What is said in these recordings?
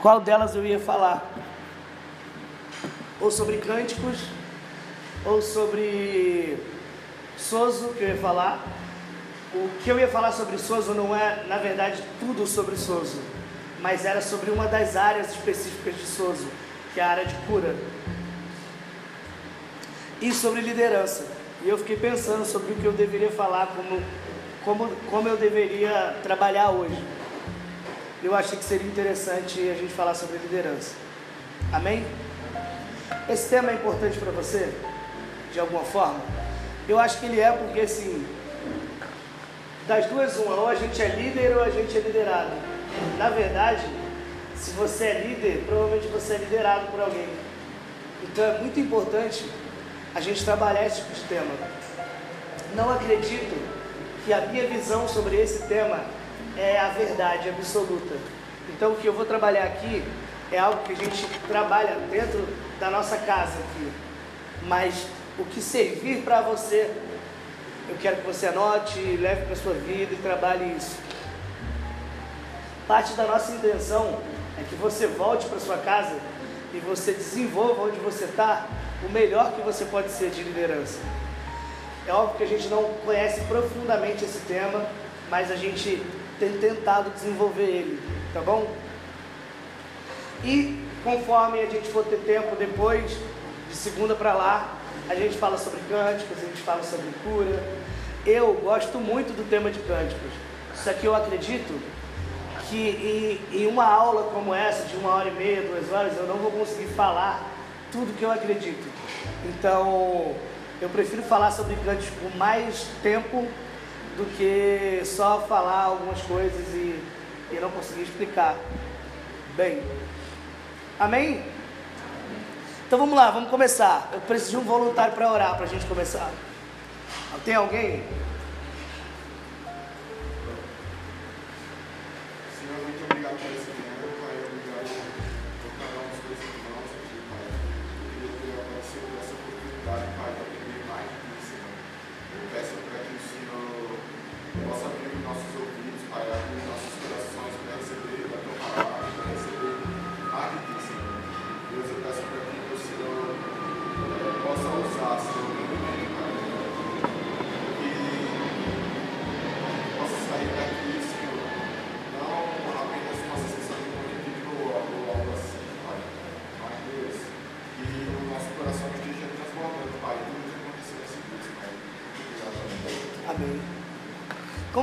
qual delas eu ia falar. Ou sobre cânticos, ou sobre Soso, que eu ia falar. O que eu ia falar sobre Soso não é, na verdade, tudo sobre Soso, mas era sobre uma das áreas específicas de Soso, que é a área de cura. E sobre liderança. E eu fiquei pensando sobre o que eu deveria falar, como, como, como eu deveria trabalhar hoje. Eu achei que seria interessante a gente falar sobre liderança. Amém? Esse tema é importante para você? De alguma forma? Eu acho que ele é porque, assim, das duas, uma, ou a gente é líder ou a gente é liderado. Na verdade, se você é líder, provavelmente você é liderado por alguém. Então é muito importante a gente trabalhar esse tipo de tema. Não acredito que a minha visão sobre esse tema é a verdade absoluta. Então o que eu vou trabalhar aqui é algo que a gente trabalha dentro da nossa casa aqui. Mas o que servir para você, eu quero que você anote, leve para sua vida e trabalhe isso. Parte da nossa intenção é que você volte para sua casa e você desenvolva onde você está o melhor que você pode ser de liderança. É óbvio que a gente não conhece profundamente esse tema, mas a gente tem tentado desenvolver ele, tá bom? E conforme a gente for ter tempo depois, de segunda para lá, a gente fala sobre cânticos, a gente fala sobre cura. Eu gosto muito do tema de cânticos, só que eu acredito que em, em uma aula como essa, de uma hora e meia, duas horas, eu não vou conseguir falar tudo que eu acredito. Então, eu prefiro falar sobre cânticos por mais tempo do que só falar algumas coisas e, e não conseguir explicar. Bem, amém? Então vamos lá, vamos começar. Eu preciso de um voluntário para orar para a gente começar. Tem alguém? Senhor, muito obrigado por esse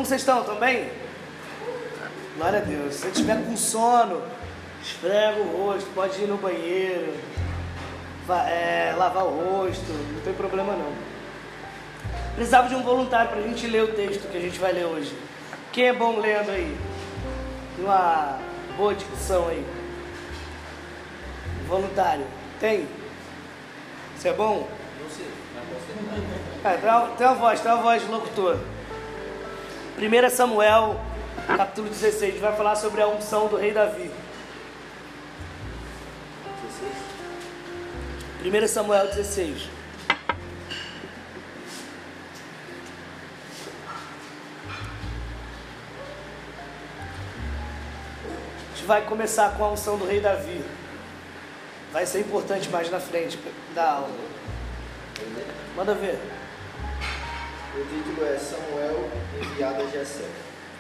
Como vocês estão? Estão bem? Glória a Deus. Se você estiver com sono, esfrega o rosto, pode ir no banheiro, é, lavar o rosto, não tem problema não. Precisava de um voluntário para a gente ler o texto que a gente vai ler hoje. Quem é bom lendo aí? Tem uma boa dicção aí. Voluntário. Tem? Você é bom? Não sei. É, tem, uma, tem uma voz, tem uma voz de locutor. 1 Samuel, capítulo 16, a gente vai falar sobre a unção do rei Davi. 1 Samuel 16. A gente vai começar com a unção do rei Davi. Vai ser importante mais na frente da aula. Manda ver. O título é Samuel enviado a Jessé.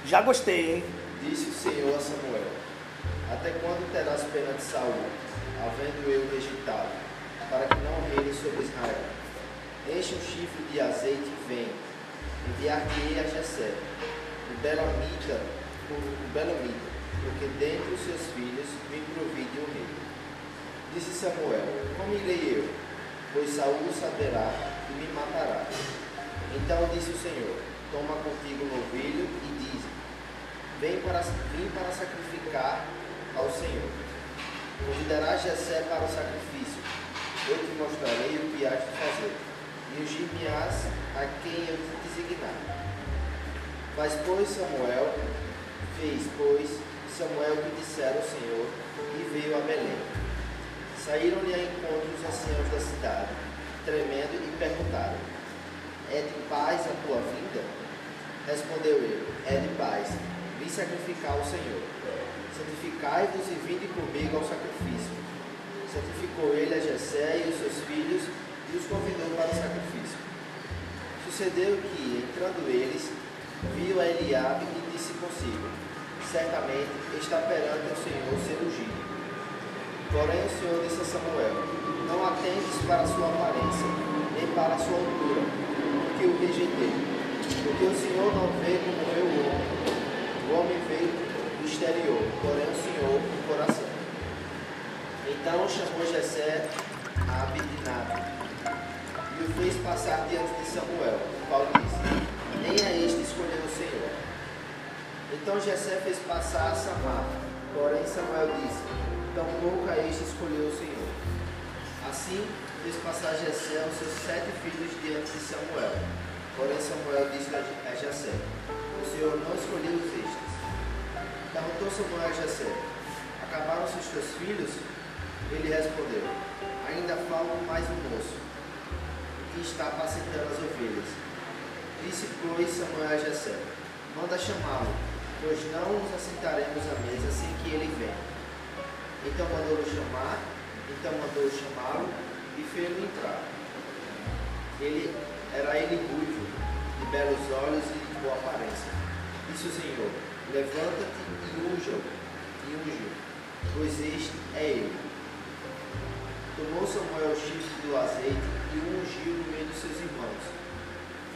Já gostei, hein? Disse o Senhor a Samuel: Até quando terás pena de Saul, havendo eu rejeitado, para que não reine sobre Israel? Enche um chifre de azeite e vem. Enviar-te-ei a Jessé, o Belamita, o Belamita, porque dentre os seus filhos me provide um rei. Disse Samuel: Como irei eu? Pois Saul saberá e me matará. Então disse o Senhor: Toma contigo um novilho e diz: Vem para, vim para sacrificar ao Senhor. Convidarás Jessé para o sacrifício. Eu te mostrarei o que hás de fazer, e ungir-me-ás a quem eu te designar. Mas, pois, Samuel, fez, pois, Samuel que dissera o Senhor, e veio a Belém. Saíram-lhe a encontro os anciãos da cidade, tremendo, e perguntaram: É de paz a tua vinda? Respondeu ele: É de paz. Vim sacrificar ao Senhor. Santificai-vos e vinde comigo ao sacrifício. Santificou ele a Jessé e os seus filhos e os convidou para o sacrifício. Sucedeu que, entrando eles, viu a Eliabe e disse consigo, certamente está perante o Senhor ser ungido. Porém o Senhor disse a Samuel, não atentes para a sua aparência, nem para a sua altura, porque o rejeitei. Porque o Senhor não vê como vê o homem. O homem vê o exterior, porém o Senhor o coração. Então chamou Jessé a Abidinado e o fez passar diante de Samuel. Paulo disse, nem a este escolheu o Senhor. Então Jessé fez passar a Samar, porém Samuel disse, tampouco a este escolheu o Senhor. Assim fez passar Jessé os seus sete filhos diante de Samuel. Porém Samuel disse a Jessé, o Senhor não escolheu os estes. Perguntou Samuel a Jessé, acabaram-se os teus filhos? Ele respondeu, ainda falta mais um moço, que está apacentando as ovelhas. Disse, pois, Samuel a Jessé, manda chamá-lo, pois não nos assentaremos à mesa sem que ele venha. Então mandou-o chamar, então mandou chamá-lo fez-o entrar. Ele era ele ruivo, de belos olhos e de boa aparência. Disse o Senhor, levanta-te e unja-o, e pois este é ele. Tomou Samuel o chifre do azeite e o ungiu no meio dos seus irmãos.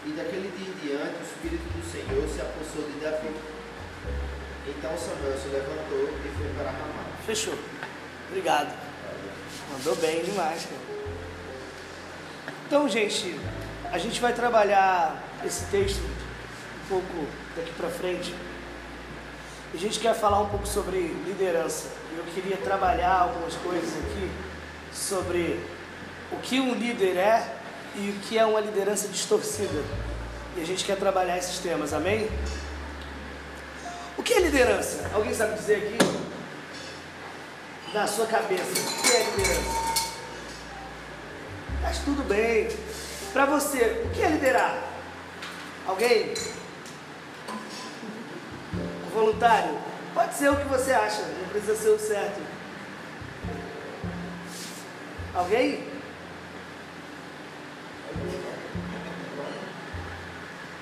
E daquele dia em diante o Espírito do Senhor se apossou de Davi. Então Samuel se levantou e foi para Ramá. Fechou. Obrigado. Mandou bem demais, cara. Então, gente, a gente vai trabalhar esse texto um pouco daqui para frente. A gente quer falar um pouco sobre liderança. Eu queria trabalhar algumas coisas aqui sobre o que um líder é e o que é uma liderança distorcida. E a gente quer trabalhar esses temas, amém? O que é liderança? Alguém sabe dizer aqui? Na sua cabeça, o que é liderança? Mas tudo bem. Para você, o que é liderar? Alguém? voluntário? Pode ser o que você acha, não precisa ser o certo. Alguém?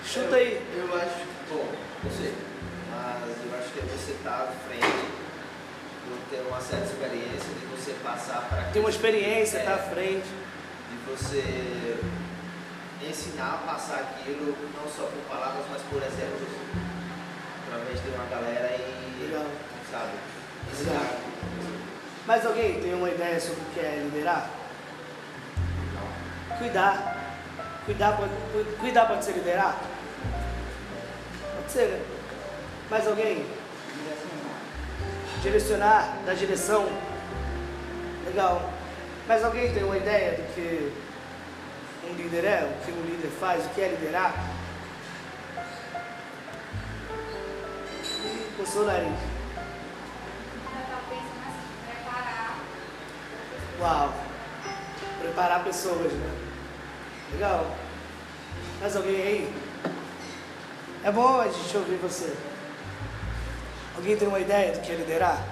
Chuta aí. Eu acho, bom, não sei, mas eu acho que é você estar à frente, por ter uma certa experiência, de você passar para Tem uma experiência, está É. à frente. Você ensinar a passar aquilo, não só por palavras, mas por exemplos, através de uma galera e, Legal. sabe, ensinar. Mas alguém tem uma ideia sobre o que é liderar? Cuidar. Cuidar pode, cu- cuidar pode ser liderar? Pode ser, né? Mais alguém? Direcionar, dar direção. Legal. Mas alguém tem uma ideia do que um líder é? O que um líder faz? O que é liderar? Coçou o nariz. Uau! Preparar pessoas, né? Legal. Mais alguém aí? É bom a gente ouvir você. Alguém tem uma ideia do que é liderar?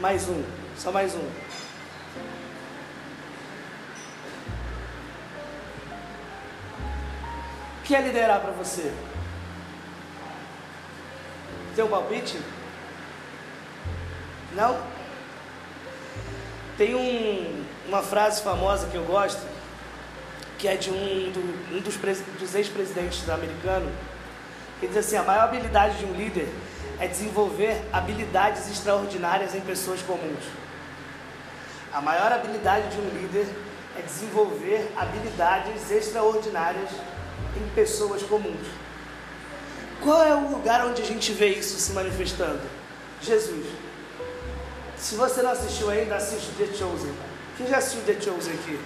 Mais um, só mais um. O que é liderar para você? Tem um palpite? Não? Tem um, uma frase famosa que eu gosto, que é de um, do- um dos, dos ex-presidentes americanos, que diz assim: a maior habilidade de um líder é desenvolver habilidades extraordinárias em pessoas comuns. A maior habilidade de um líder é desenvolver habilidades extraordinárias em pessoas comuns. Qual é o lugar onde a gente vê isso se manifestando? Jesus. Se você não assistiu ainda, assiste The Chosen. Quem já assistiu The Chosen aqui?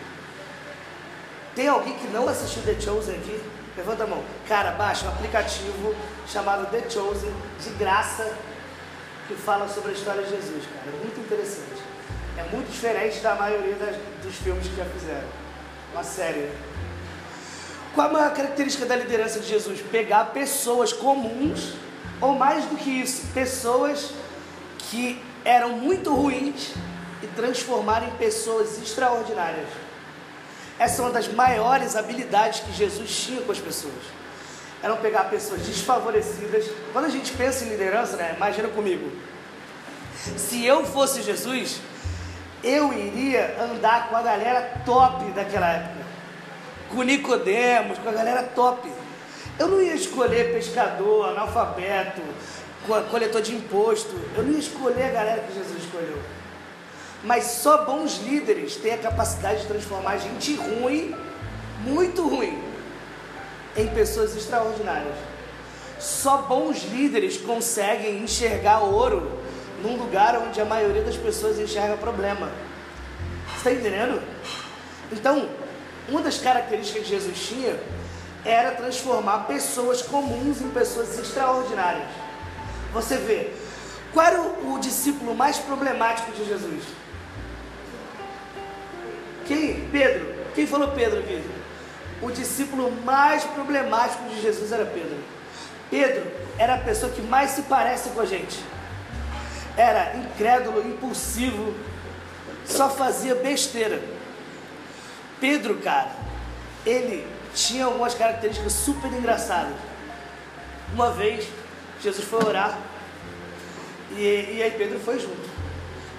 Tem alguém que não assistiu The Chosen aqui? Levanta a mão. Cara, baixa um aplicativo chamado The Chosen, de graça, que fala sobre a história de Jesus, cara. É muito interessante. É muito diferente da maioria das- dos filmes que já fizeram. Uma série. Qual a maior característica da liderança de Jesus? Pegar pessoas comuns Ou mais do que isso, pessoas que eram muito ruins e transformaram em pessoas extraordinárias. Essa é uma das maiores habilidades que Jesus tinha com as pessoas. Eram pegar pessoas desfavorecidas. Quando a gente pensa em liderança, né? Imagina comigo. Se eu fosse Jesus, eu iria andar com a galera top daquela época. Com Nicodemos, com a galera top. Eu não ia escolher pescador, analfabeto, coletor de imposto. Eu não ia escolher a galera que Jesus escolheu. Mas só bons líderes têm a capacidade de transformar gente ruim, muito ruim, em pessoas extraordinárias. Só bons líderes conseguem enxergar ouro num lugar onde a maioria das pessoas enxerga problema. Está entendendo? Então, uma das características que Jesus tinha era transformar pessoas comuns em pessoas extraordinárias. Você vê, qual era o, o discípulo mais problemático de Jesus? Quem? Pedro. Quem falou Pedro aqui? O discípulo mais problemático de Jesus era Pedro. Pedro era a pessoa que mais se parece com a gente. Era incrédulo, impulsivo, só fazia besteira. Pedro, cara, ele tinha algumas características super engraçadas. Uma vez, Jesus foi orar e, e aí Pedro foi junto.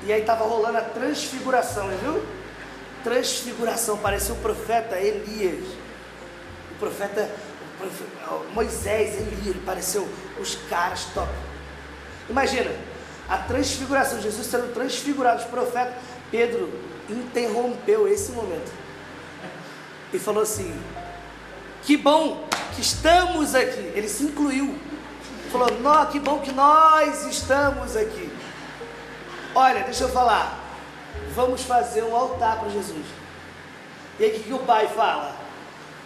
E aí estava rolando a transfiguração, viu? Transfiguração, parecia o profeta Elias. O profeta, o profeta Moisés, Elias, ele pareceu os caras top. Imagina, a transfiguração, Jesus sendo transfigurado, os profetas, Pedro interrompeu esse momento e falou assim: Que bom que estamos aqui. Ele se incluiu. Falou: Nó, que bom que nós estamos aqui. Olha, deixa eu falar. Vamos fazer um altar para Jesus. E aí o que, que o pai fala?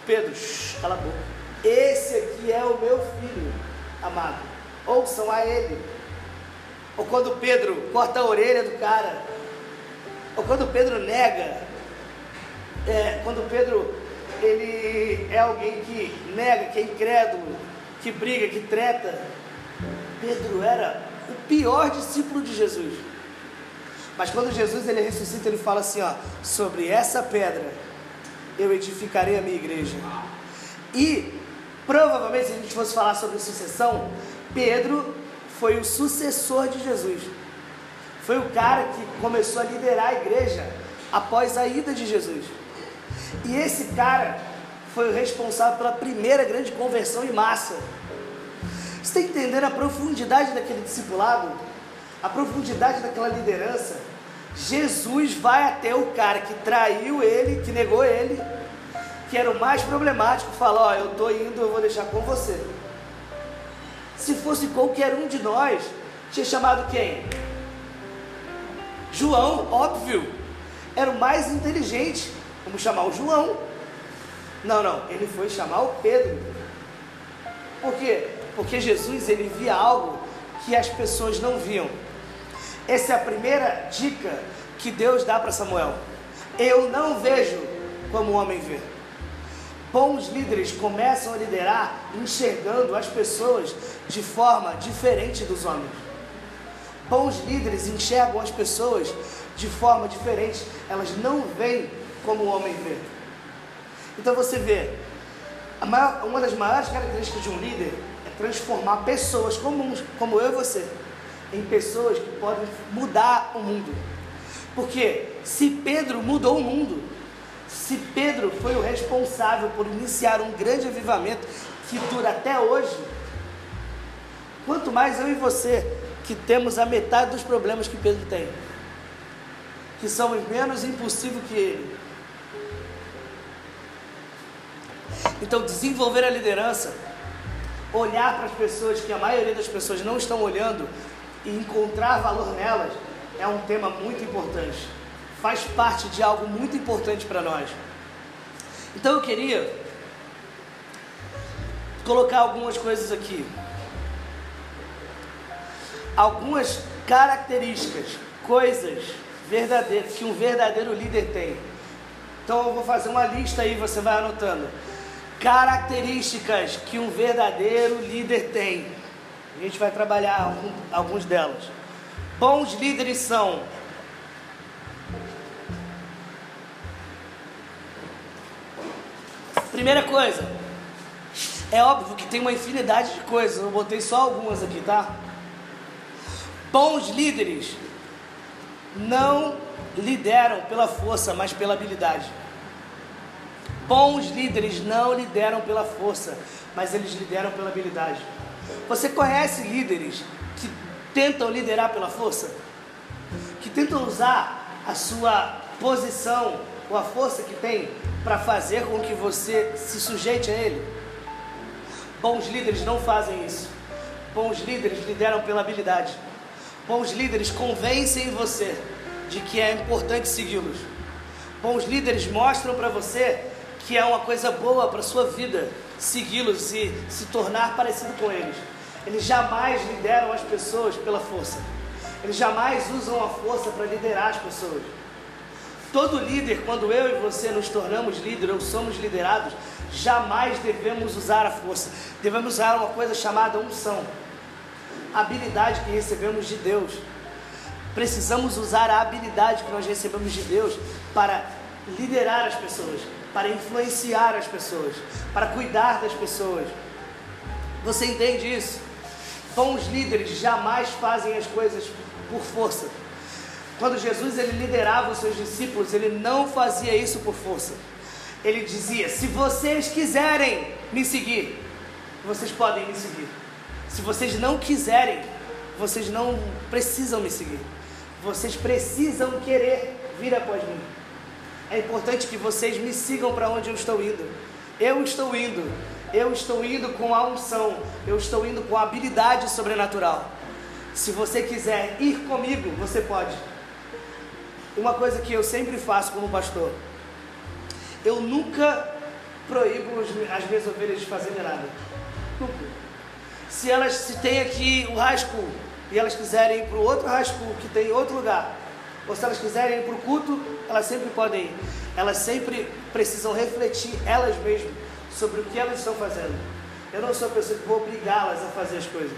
Pedro, shh, cala a boca. Esse aqui é o meu filho amado. Ouçam a ele. Ou quando Pedro corta a orelha do cara. Ou quando Pedro nega. É, quando Pedro ele é alguém que nega, que é incrédulo, que briga, que treta. Pedro era o pior discípulo de Jesus. Mas quando Jesus ele ressuscita, ele fala assim, ó, sobre essa pedra eu edificarei a minha igreja. E provavelmente se a gente fosse falar sobre sucessão, Pedro foi o sucessor de Jesus. Foi o cara que começou a liderar a igreja após a ida de Jesus. E esse cara foi o responsável pela primeira grande conversão em massa. Você está entendendo a profundidade daquele discipulado? A profundidade daquela liderança? Jesus vai até o cara que traiu ele, que negou ele, que era o mais problemático, fala: Ó, eu estou indo, eu vou deixar com você. Se fosse qualquer um de nós, tinha chamado quem? João, óbvio, era o mais inteligente. Vamos chamar o João. Não, não, ele foi chamar o Pedro. Por quê? Porque Jesus ele via algo que as pessoas não viam. Essa é a primeira dica que Deus dá para Samuel. Eu não vejo como o homem vê. Bons líderes começam a liderar enxergando as pessoas de forma diferente dos homens. Bons líderes enxergam as pessoas de forma diferente, elas não veem como o homem vê. Então você vê, maior, uma das maiores características de um líder é transformar pessoas comuns, como eu e você, em pessoas que podem mudar o mundo. Porque se Pedro mudou o mundo, se Pedro foi o responsável por iniciar um grande avivamento que dura até hoje, quanto mais eu e você, que temos a metade dos problemas que Pedro tem, que somos menos impossível que ele. Então, desenvolver a liderança, olhar para as pessoas que a maioria das pessoas não estão olhando e encontrar valor nelas, é um tema muito importante. Faz parte de algo muito importante para nós. Então, eu queria colocar algumas coisas aqui. Algumas características, coisas verdadeiras que um verdadeiro líder tem. Então eu vou fazer uma lista aí, você vai anotando. Características que um verdadeiro líder tem. A gente vai trabalhar alguns delas. Bons líderes são Primeira coisa, é óbvio que tem uma infinidade de coisas, eu botei só algumas aqui, tá? Bons líderes não lideram pela força, mas pela habilidade. Bons líderes não lideram pela força, mas eles lideram pela habilidade. Você conhece líderes que tentam liderar pela força? Que tentam usar a sua posição ou a força que tem para fazer com que você se sujeite a ele? Bons líderes não fazem isso. Bons líderes lideram pela habilidade. Bons líderes convencem você de que é importante segui-los. Bons líderes mostram para você que é uma coisa boa para sua vida segui-los e se tornar parecido com eles. Eles jamais lideram as pessoas pela força. Eles jamais usam a força para liderar as pessoas. Todo líder, quando eu e você nos tornamos líderes ou somos liderados, jamais devemos usar a força. Devemos usar uma coisa chamada unção. Habilidade que recebemos de Deus. Precisamos usar a habilidade que nós recebemos de Deus para liderar as pessoas, para influenciar as pessoas, para cuidar das pessoas. Você entende isso? Bons líderes jamais fazem as coisas por força. Quando Jesus ele liderava os seus discípulos, ele não fazia isso por força. Ele dizia: "Se vocês quiserem me seguir, vocês podem me seguir. Se vocês não quiserem, vocês não precisam me seguir. Vocês precisam querer vir após mim. É importante que vocês me sigam para onde eu estou indo. Eu estou indo. Eu estou indo com a unção. Eu estou indo com a habilidade sobrenatural. Se você quiser ir comigo, você pode. Uma coisa que eu sempre faço como pastor. Eu nunca proíbo as minhas ovelhas de fazerem nada. Nunca. Se elas se tem aqui o school e elas quiserem ir para o outro school que tem em outro lugar, ou se elas quiserem ir para o culto, elas sempre podem ir. Elas sempre precisam refletir elas mesmas sobre o que elas estão fazendo. Eu não sou a pessoa que vou obrigá-las a fazer as coisas.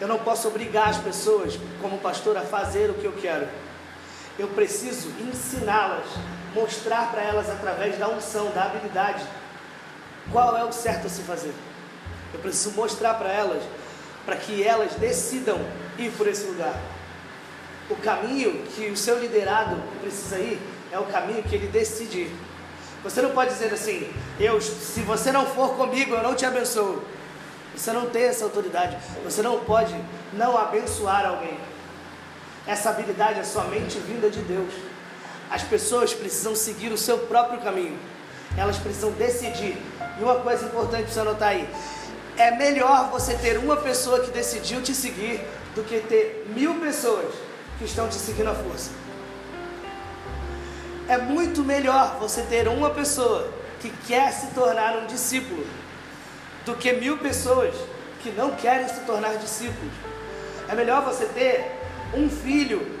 Eu não posso obrigar as pessoas, como pastor, a fazer o que eu quero. Eu preciso ensiná-las, mostrar para elas através da unção, da habilidade, qual é o certo a se fazer. Eu preciso mostrar para elas, para que elas decidam ir por esse lugar. O caminho que o seu liderado precisa ir é o caminho que ele decide ir. Você não pode dizer assim, eu, se você não for comigo, eu não te abençoo. Você não tem essa autoridade. Você não pode não abençoar alguém. Essa habilidade é somente vinda de Deus. As pessoas precisam seguir o seu próprio caminho. Elas precisam decidir. E uma coisa importante para você anotar aí: é melhor você ter uma pessoa que decidiu te seguir do que ter mil pessoas que estão te seguindo à força. É muito melhor você ter uma pessoa que quer se tornar um discípulo do que mil pessoas que não querem se tornar discípulos. É melhor você ter um filho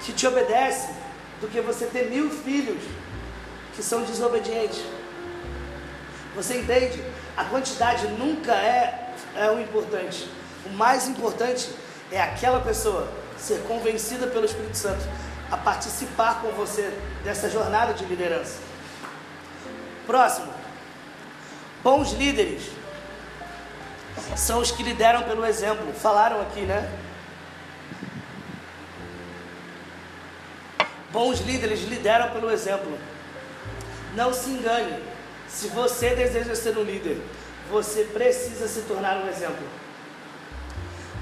que te obedece do que você ter mil filhos que são desobedientes. Você entende? A quantidade nunca é, é o importante. O mais importante é aquela pessoa ser convencida pelo Espírito Santo a participar com você dessa jornada de liderança. Próximo. Bons líderes são os que lideram pelo exemplo. Falaram aqui, né? Bons líderes lideram pelo exemplo. Não se engane. Se você deseja ser um líder, você precisa se tornar um exemplo.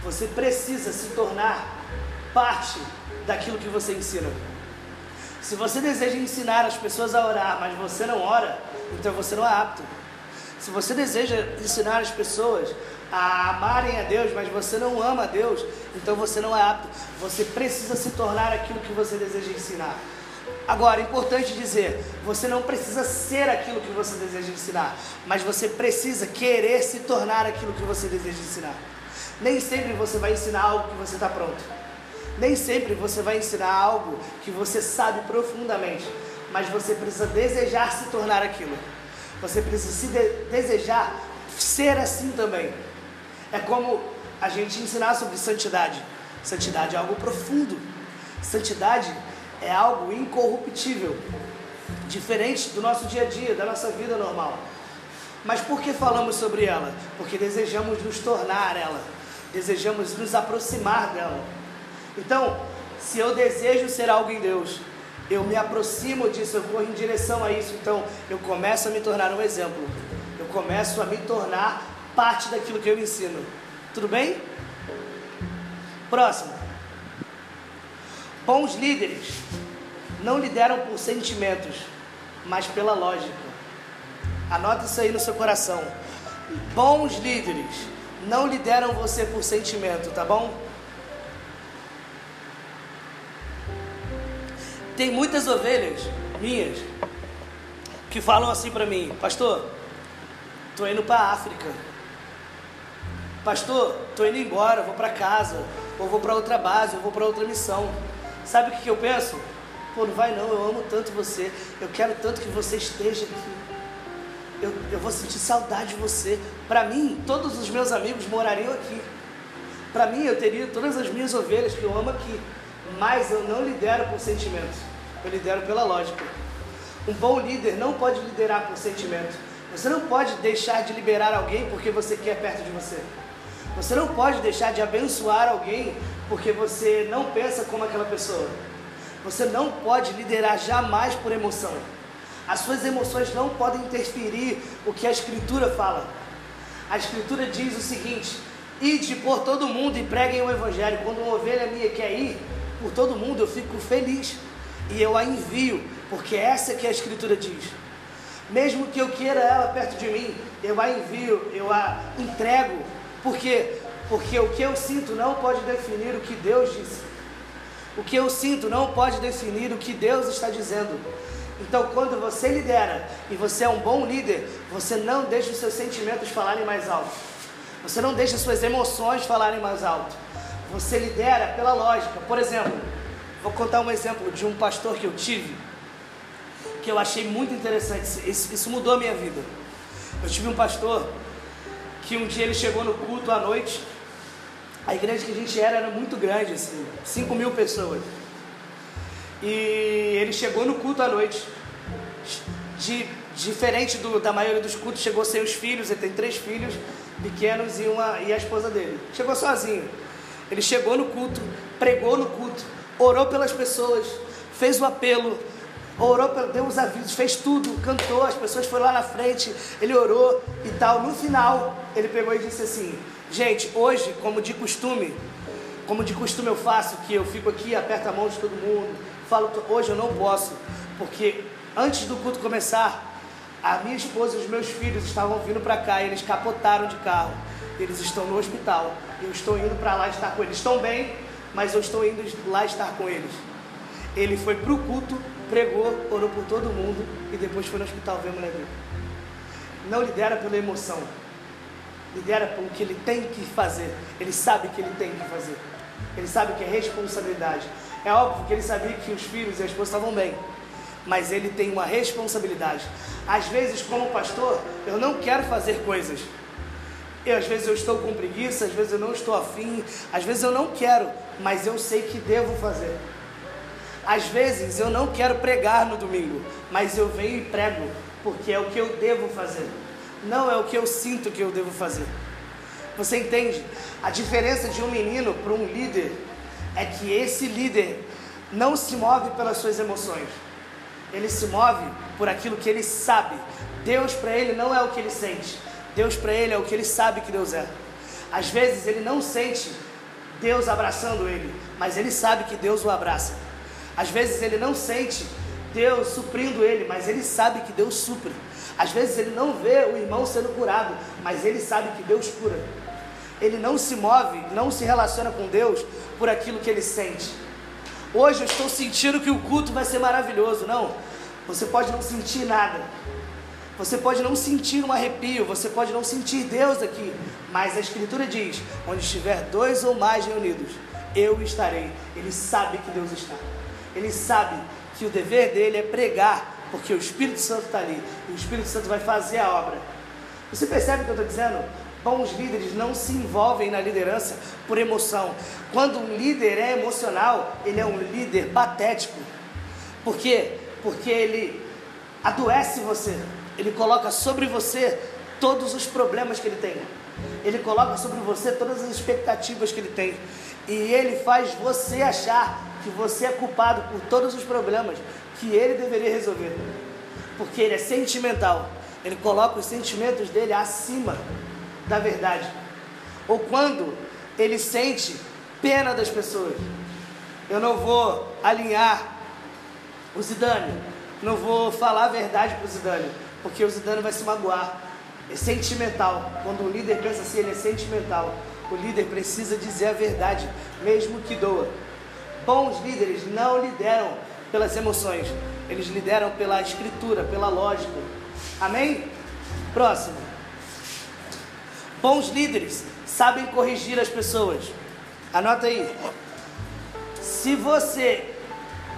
Você precisa se tornar parte daquilo que você ensina. Se você deseja ensinar as pessoas a orar, mas você não ora, então você não é apto. Se você deseja ensinar as pessoas a amarem a Deus, mas você não ama a Deus, então você não é apto. Você precisa se tornar aquilo que você deseja ensinar. Agora, importante dizer, você não precisa ser aquilo que você deseja ensinar, mas você precisa querer se tornar aquilo que você deseja ensinar. Nem sempre você vai ensinar algo que você está pronto. Nem sempre você vai ensinar algo que você sabe profundamente, mas você precisa desejar se tornar aquilo. Você precisa se de desejar ser assim também. É como a gente ensinar sobre santidade. Santidade é algo profundo. Santidade é algo incorruptível, diferente do nosso dia a dia, da nossa vida normal. Mas por que falamos sobre ela? Porque desejamos nos tornar ela, desejamos nos aproximar dela. Então, se eu desejo ser algo em Deus, eu me aproximo disso, eu vou em direção a isso, então eu começo a me tornar um exemplo, eu começo a me tornar parte daquilo que eu ensino. Tudo bem? Próximo. Bons líderes não lideram por sentimentos, mas pela lógica. Anota isso aí no seu coração. Bons líderes não lideram você por sentimento, tá bom? Tem muitas ovelhas minhas que falam assim para mim, pastor, tô indo para África. Pastor, tô indo embora, vou para casa, ou vou para outra base, ou vou para outra missão. Sabe o que, que eu penso? Pô, não vai não, eu amo tanto você, eu quero tanto que você esteja aqui. Eu, eu vou sentir saudade de você. Para mim, todos os meus amigos morariam aqui. Para mim, eu teria todas as minhas ovelhas que eu amo aqui. Mas eu não lidero por sentimentos, eu lidero pela lógica. Um bom líder não pode liderar por sentimento. Você não pode deixar de liberar alguém porque você quer perto de você. Você não pode deixar de abençoar alguém porque você não pensa como aquela pessoa. Você não pode liderar jamais por emoção. As suas emoções não podem interferir o que a Escritura fala. A Escritura diz o seguinte: ide por todo mundo e preguem o Evangelho. Quando uma ovelha minha quer ir por todo mundo, eu fico feliz e eu a envio, porque essa que a Escritura diz. Mesmo que eu queira ela perto de mim, eu a envio, eu a entrego. Por quê? Porque o que eu sinto não pode definir o que Deus disse. O que eu sinto não pode definir o que Deus está dizendo. Então, quando você lidera e você é um bom líder, você não deixa os seus sentimentos falarem mais alto. Você não deixa as suas emoções falarem mais alto. Você lidera pela lógica. Por exemplo, vou contar um exemplo de um pastor que eu tive, que eu achei muito interessante. Isso, isso mudou a minha vida. Eu tive um pastor que um dia ele chegou no culto à noite. A igreja que a gente era era muito grande, assim, 5 mil pessoas. E ele chegou no culto à noite. De, diferente do, da maioria dos cultos, chegou sem os filhos, ele tem três filhos pequenos e, uma, e a esposa dele. Chegou sozinho. Ele chegou no culto, pregou no culto, orou pelas pessoas, fez o apelo, orou, deu os avisos, fez tudo, cantou, as pessoas foram lá na frente, ele orou e tal. No final, ele pegou e disse assim: Gente, hoje, como de costume, como de costume eu faço, que eu fico aqui, aperto a mão de todo mundo, falo, hoje eu não posso, porque antes do culto começar, a minha esposa e os meus filhos estavam vindo para cá, eles capotaram de carro, eles estão no hospital, eu estou indo para lá estar com eles. Estão bem, mas eu estou indo lá estar com eles. Ele foi para o culto, pregou, orou por todo mundo e depois foi no hospital ver a mulher dele. Não lidera pela emoção, lidera pelo que ele tem que fazer. Ele sabe que ele tem que fazer. Ele sabe que é responsabilidade. É óbvio que ele sabia que os filhos e a esposa estavam bem, mas ele tem uma responsabilidade. Às vezes, como pastor, eu não quero fazer coisas. Eu, às vezes eu estou com preguiça, às vezes eu não estou afim, às vezes eu não quero, mas eu sei que devo fazer. Às vezes eu não quero pregar no domingo, mas eu venho e prego, porque é o que eu devo fazer, não é o que eu sinto que eu devo fazer. Você entende? A diferença de um menino para um líder é que esse líder não se move pelas suas emoções, ele se move por aquilo que ele sabe. Deus para ele não é o que ele sente, Deus para ele é o que ele sabe que Deus é. Às vezes ele não sente Deus abraçando ele, mas ele sabe que Deus o abraça. Às vezes ele não sente Deus suprindo ele, mas ele sabe que Deus supre. Às vezes ele não vê o irmão sendo curado, mas ele sabe que Deus cura. Ele não se move, não se relaciona com Deus por aquilo que ele sente. Hoje eu estou sentindo que o culto vai ser maravilhoso. Não, você pode não sentir nada. Você pode não sentir um arrepio, você pode não sentir Deus aqui, mas a Escritura diz: onde estiver dois ou mais reunidos, eu estarei. Ele sabe que Deus está. Ele sabe que o dever dele é pregar, porque o Espírito Santo está ali. E o Espírito Santo vai fazer a obra. Você percebe o que eu estou dizendo? Bons líderes não se envolvem na liderança por emoção. Quando um líder é emocional, ele é um líder patético. Por quê? Porque ele adoece você. Ele coloca sobre você todos os problemas que ele tem. Ele coloca sobre você todas as expectativas que ele tem. E ele faz você achar que você é culpado por todos os problemas que ele deveria resolver. Porque ele é sentimental. Ele coloca os sentimentos dele acima da verdade. Ou quando ele sente pena das pessoas. Eu não vou alinhar o Zidane, não vou falar a verdade para o Zidane, porque o Zidane vai se magoar. É sentimental. Quando o líder pensa assim, ele é sentimental. O líder precisa dizer a verdade, mesmo que doa. Bons líderes não lideram pelas emoções, eles lideram pela escritura, pela lógica. Amém? Próximo. Bons líderes sabem corrigir as pessoas. Anota aí. Se você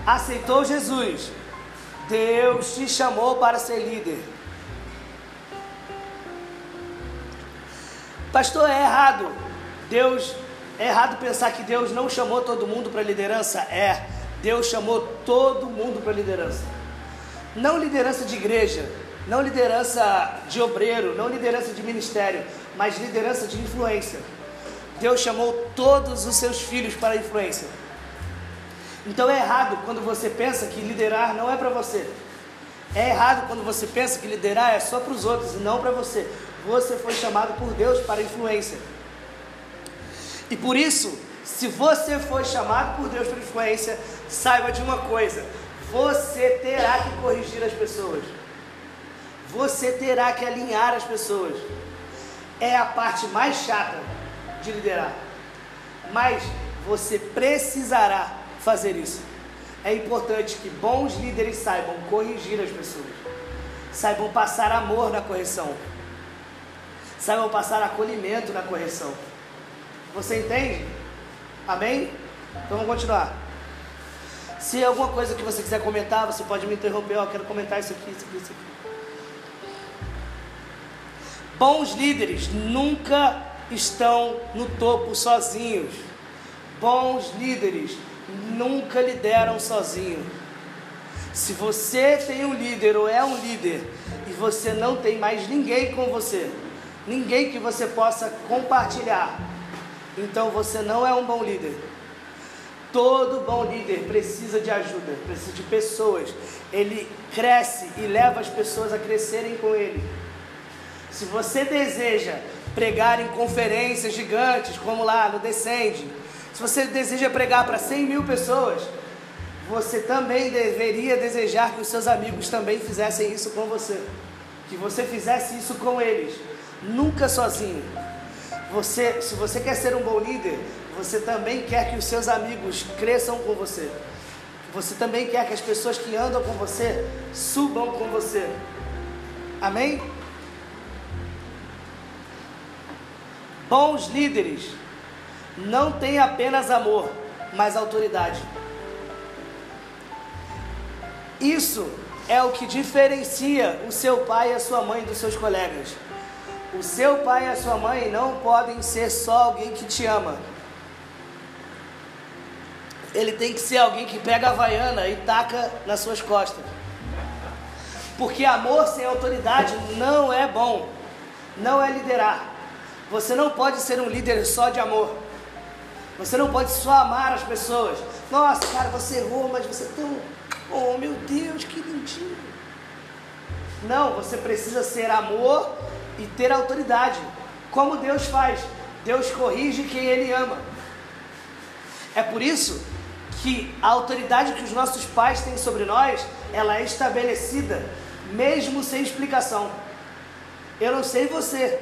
aceitou Jesus, Deus te chamou para ser líder. Pastor, é errado. Deus é errado pensar que Deus não chamou todo mundo para liderança. É. Deus chamou todo mundo para liderança. Não liderança de igreja, não liderança de obreiro, não liderança de ministério, mas liderança de influência. Deus chamou todos os seus filhos para a influência. Então é errado quando você pensa que liderar não é para você. É errado quando você pensa que liderar é só para os outros e não para você. Você foi chamado por Deus para influência. E por isso, se você foi chamado por Deus para influência, saiba de uma coisa: você terá que corrigir as pessoas. Você terá que alinhar as pessoas. É a parte mais chata de liderar. Mas você precisará fazer isso. É importante que bons líderes saibam corrigir as pessoas. Saibam passar amor na correção. Saibam passar acolhimento na correção. Você entende? Amém? Então vamos continuar. Se alguma coisa que você quiser comentar, você pode me interromper. Eu quero comentar isso aqui, isso aqui, isso aqui. Bons líderes nunca estão no topo sozinhos. Bons líderes nunca lideram sozinhos. Se você tem um líder ou é um líder e você não tem mais ninguém com você, ninguém que você possa compartilhar, então você não é um bom líder. Todo bom líder precisa de ajuda, precisa de pessoas. Ele cresce e leva as pessoas a crescerem com ele. Se você deseja pregar em conferências gigantes, como lá no Descende, se você deseja pregar para 100 mil pessoas, você também deveria desejar que os seus amigos também fizessem isso com você, que você fizesse isso com eles, nunca sozinho. Você, se você quer ser um bom líder, você também quer que os seus amigos cresçam com você. Você também quer que as pessoas que andam com você subam com você. Amém? Bons líderes não têm apenas amor, mas autoridade. Isso é o que diferencia o seu pai e a sua mãe dos seus colegas. O seu pai e a sua mãe não podem ser só alguém que te ama. Ele tem que ser alguém que pega a vaiana e taca nas suas costas. Porque amor sem autoridade não é bom, não é liderar. Você não pode ser um líder só de amor. Você não pode só amar as pessoas. Nossa, cara, você errou, mas você é tão. Oh, meu Deus, que lindinho. Não, você precisa ser amor e ter autoridade. Como Deus faz. Deus corrige quem Ele ama. É por isso que a autoridade que os nossos pais têm sobre nós, ela é estabelecida, mesmo sem explicação. Eu não sei você,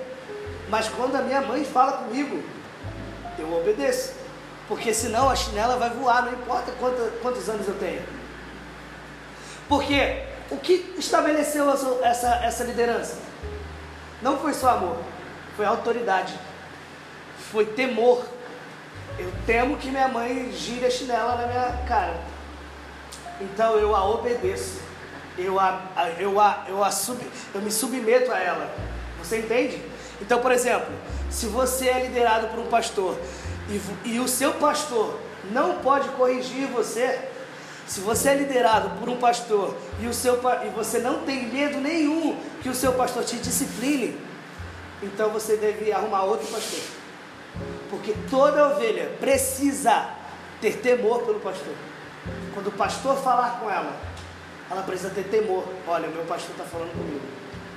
mas quando a minha mãe fala comigo, eu obedeço. Porque senão a chinela vai voar, não importa quantos, anos eu tenho. Porque o que estabeleceu essa, essa liderança? Não foi só amor, foi autoridade, foi temor. Eu temo que minha mãe gire a chinela na minha cara. Então eu a obedeço. Eu, a, eu, a, eu, a sub, eu me submeto a ela. Você entende? Então, por exemplo, se você é liderado por um pastor e, e o seu pastor não pode corrigir você, se você é liderado por um pastor e, o seu, e você não tem medo nenhum que o seu pastor te discipline, então você deve arrumar outro pastor. Porque toda ovelha precisa ter temor pelo pastor. Quando o pastor falar com ela, ela precisa ter temor. Olha, meu pastor está falando comigo.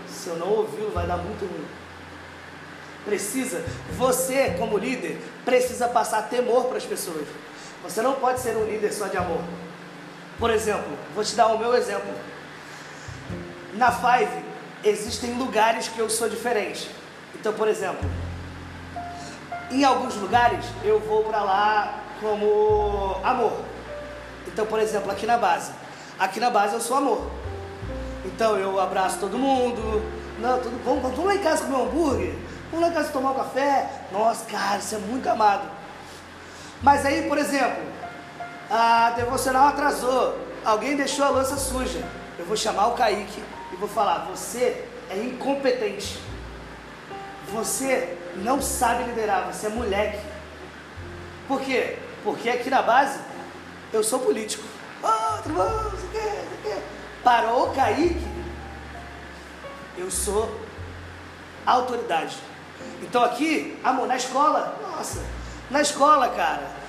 Se eu não ouvir, vai dar muito ruim. Precisa, você como líder, precisa passar temor para as pessoas. Você não pode ser um líder só de amor. Por exemplo, vou te dar o meu exemplo. Na Five existem lugares que eu sou diferente. Então, por exemplo, em alguns lugares eu vou para lá como amor. Então, por exemplo, aqui na base. Aqui na base eu sou amor. Então eu abraço todo mundo. Não, tudo, vamos, vamos lá em casa comer um hambúrguer. Vamos lá em casa tomar um café. Nossa, cara, isso é muito amado. Mas aí, por exemplo, a devocional atrasou, alguém deixou a louça suja. Eu vou chamar o Kaique e vou falar: você é incompetente. Você não sabe liderar, você é moleque. Por quê? Porque aqui na base eu sou político. Oh, tudo não sei o quê. Parou o Kaique, eu sou autoridade. Então aqui, amor, na escola, nossa, na escola, cara,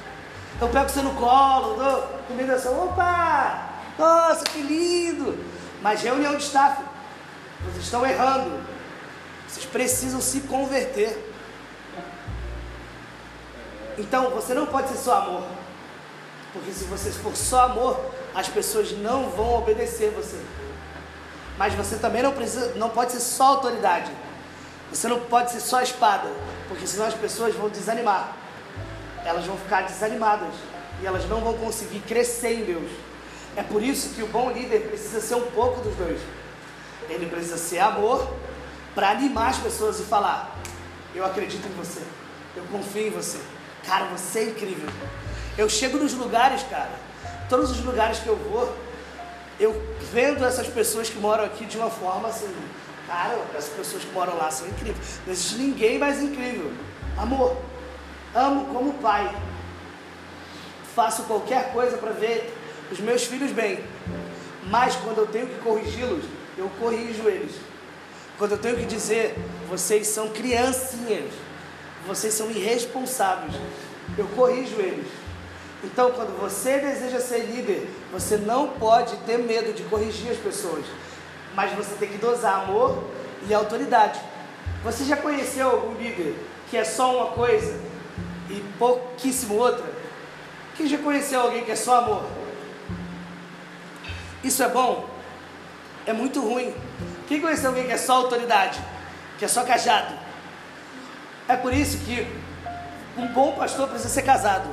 eu pego você no colo, dou comida assim, opa, nossa, que lindo. Mas reunião de staff, vocês estão errando. Vocês precisam se converter. Então você não pode ser só amor. Porque se você for só amor, as pessoas não vão obedecer você. Mas você também não precisa, não pode ser só autoridade. Você não pode ser só espada, porque senão as pessoas vão desanimar. Elas vão ficar desanimadas e elas não vão conseguir crescer em Deus. É por isso que o bom líder precisa ser um pouco dos dois. Ele precisa ser amor para animar as pessoas e falar: Eu acredito em você, eu confio em você, cara, você é incrível. Eu chego nos lugares, cara, todos os lugares que eu vou, eu vendo essas pessoas que moram aqui de uma forma assim, cara, essas pessoas que moram lá são incríveis. Não existe ninguém mais incrível. Amor, amo como pai. Faço qualquer coisa para ver os meus filhos bem. Mas quando eu tenho que corrigi-los, eu corrijo eles. Quando eu tenho que dizer, vocês são criancinhas, vocês são irresponsáveis, eu corrijo eles. Então, quando você deseja ser líder, você não pode ter medo de corrigir as pessoas, mas você tem que dosar amor e autoridade. Você já conheceu algum líder que é só uma coisa e pouquíssimo outra? Quem já conheceu alguém que é só amor? Isso é bom? É muito ruim. Quem conheceu alguém que é só autoridade? Que é só cajado? É por isso que um bom pastor precisa ser casado.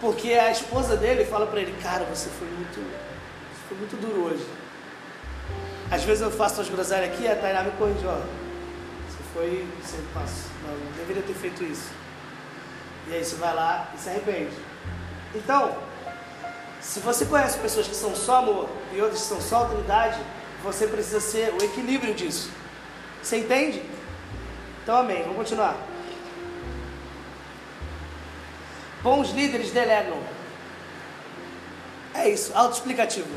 Porque a esposa dele fala para ele, cara, você foi muito, você foi muito duro hoje. Às vezes eu faço as groselhas aqui a Tainá me corrige, ó. Você foi, você passou, não, não deveria ter feito isso. E aí você vai lá e se arrepende. Então, se você conhece pessoas que são só amor e outras que são só autoridade, você precisa ser o equilíbrio disso. Você entende? Então, amém. Vamos continuar. Bons líderes delegam. É isso, autoexplicativo.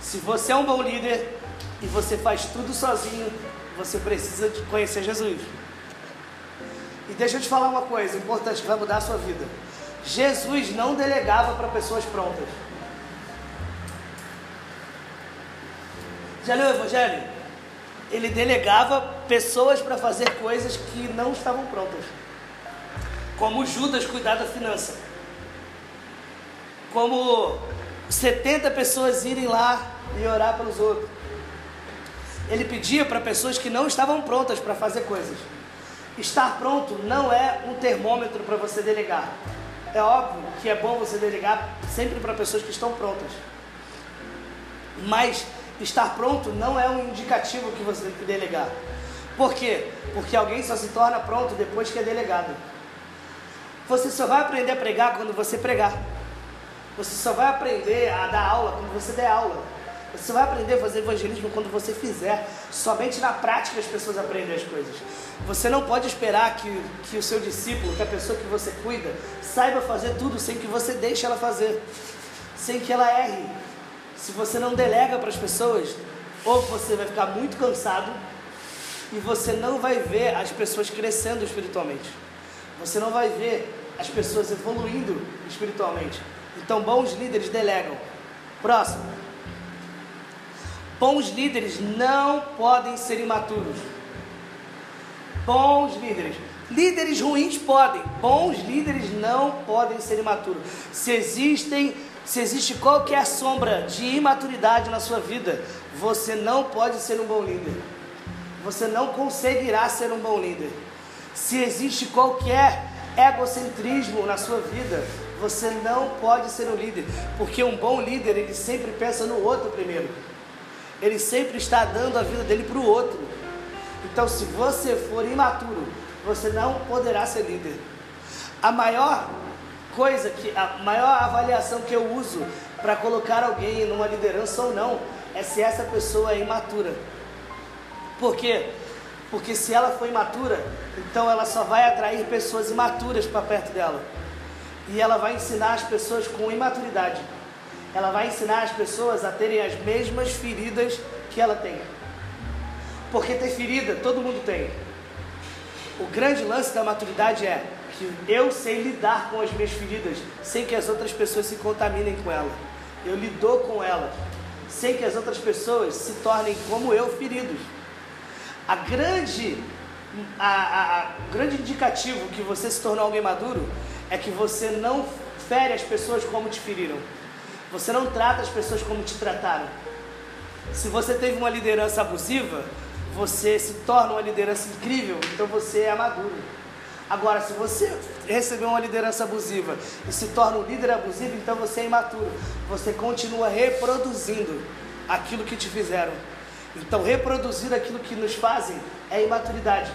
Se você é um bom líder e você faz tudo sozinho, você precisa de conhecer Jesus. E deixa eu te falar uma coisa importante que vai mudar a sua vida. Jesus não delegava para pessoas prontas. Já leu o Evangelho? Ele delegava pessoas para fazer coisas que não estavam prontas como Judas cuidar da finança, como 70 pessoas irem lá e orar pelos outros. Ele pedia para pessoas que não estavam prontas para fazer coisas. Estar pronto não é um termômetro para você delegar. É óbvio que é bom você delegar sempre para pessoas que estão prontas. Mas estar pronto não é um indicativo que você tem que delegar. Por quê? Porque alguém só se torna pronto depois que é delegado. Você só vai aprender a pregar quando você pregar. Você só vai aprender a dar aula quando você der aula. Você vai aprender a fazer evangelismo quando você fizer. Somente na prática as pessoas aprendem as coisas. Você não pode esperar que, que o seu discípulo, que a pessoa que você cuida, saiba fazer tudo sem que você deixe ela fazer, sem que ela erre. Se você não delega para as pessoas, ou você vai ficar muito cansado e você não vai ver as pessoas crescendo espiritualmente. Você não vai ver as pessoas evoluindo espiritualmente. Então, bons líderes delegam. Próximo. Bons líderes não podem ser imaturos. Bons líderes. Líderes ruins podem, bons líderes não podem ser imaturos. Se existem, se existe qualquer sombra de imaturidade na sua vida, você não pode ser um bom líder. Você não conseguirá ser um bom líder. Se existe qualquer egocentrismo na sua vida, você não pode ser um líder, porque um bom líder ele sempre pensa no outro primeiro. Ele sempre está dando a vida dele para o outro. Então, se você for imaturo, você não poderá ser líder. A maior coisa que a maior avaliação que eu uso para colocar alguém numa liderança ou não é se essa pessoa é imatura. Por quê? Porque se ela for imatura, então ela só vai atrair pessoas imaturas para perto dela. E ela vai ensinar as pessoas com imaturidade. Ela vai ensinar as pessoas a terem as mesmas feridas que ela tem. Porque ter ferida, todo mundo tem. O grande lance da maturidade é que eu sei lidar com as minhas feridas sem que as outras pessoas se contaminem com ela. Eu lidou com ela sem que as outras pessoas se tornem como eu feridos. A grande, a, a, a grande indicativo que você se tornou alguém maduro é que você não fere as pessoas como te feriram. Você não trata as pessoas como te trataram. Se você teve uma liderança abusiva, você se torna uma liderança incrível, então você é maduro. Agora, se você recebeu uma liderança abusiva e se torna um líder abusivo, então você é imaturo. Você continua reproduzindo aquilo que te fizeram. Então, reproduzir aquilo que nos fazem é imaturidade.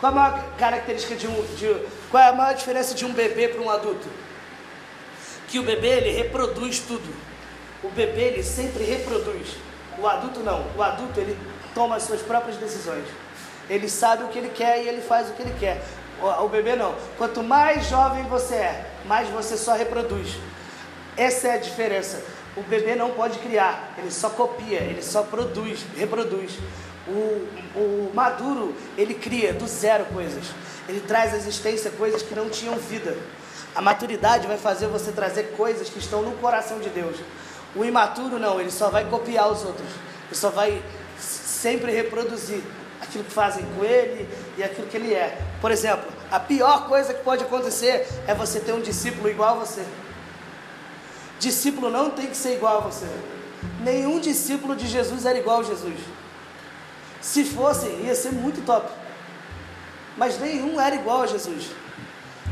Qual a maior característica de um. De, qual é a maior diferença de um bebê para um adulto? Que o bebê ele reproduz tudo. O bebê ele sempre reproduz. O adulto não. O adulto ele toma as suas próprias decisões. Ele sabe o que ele quer e ele faz o que ele quer. O, o bebê não. Quanto mais jovem você é, mais você só reproduz. Essa é a diferença. O bebê não pode criar, ele só copia, ele só produz, reproduz. O, o maduro, ele cria do zero coisas. Ele traz à existência coisas que não tinham vida. A maturidade vai fazer você trazer coisas que estão no coração de Deus. O imaturo não, ele só vai copiar os outros. Ele só vai sempre reproduzir aquilo que fazem com ele e aquilo que ele é. Por exemplo, a pior coisa que pode acontecer é você ter um discípulo igual a você. Discípulo não tem que ser igual a você. Nenhum discípulo de Jesus era igual a Jesus. Se fossem, ia ser muito top. Mas nenhum era igual a Jesus.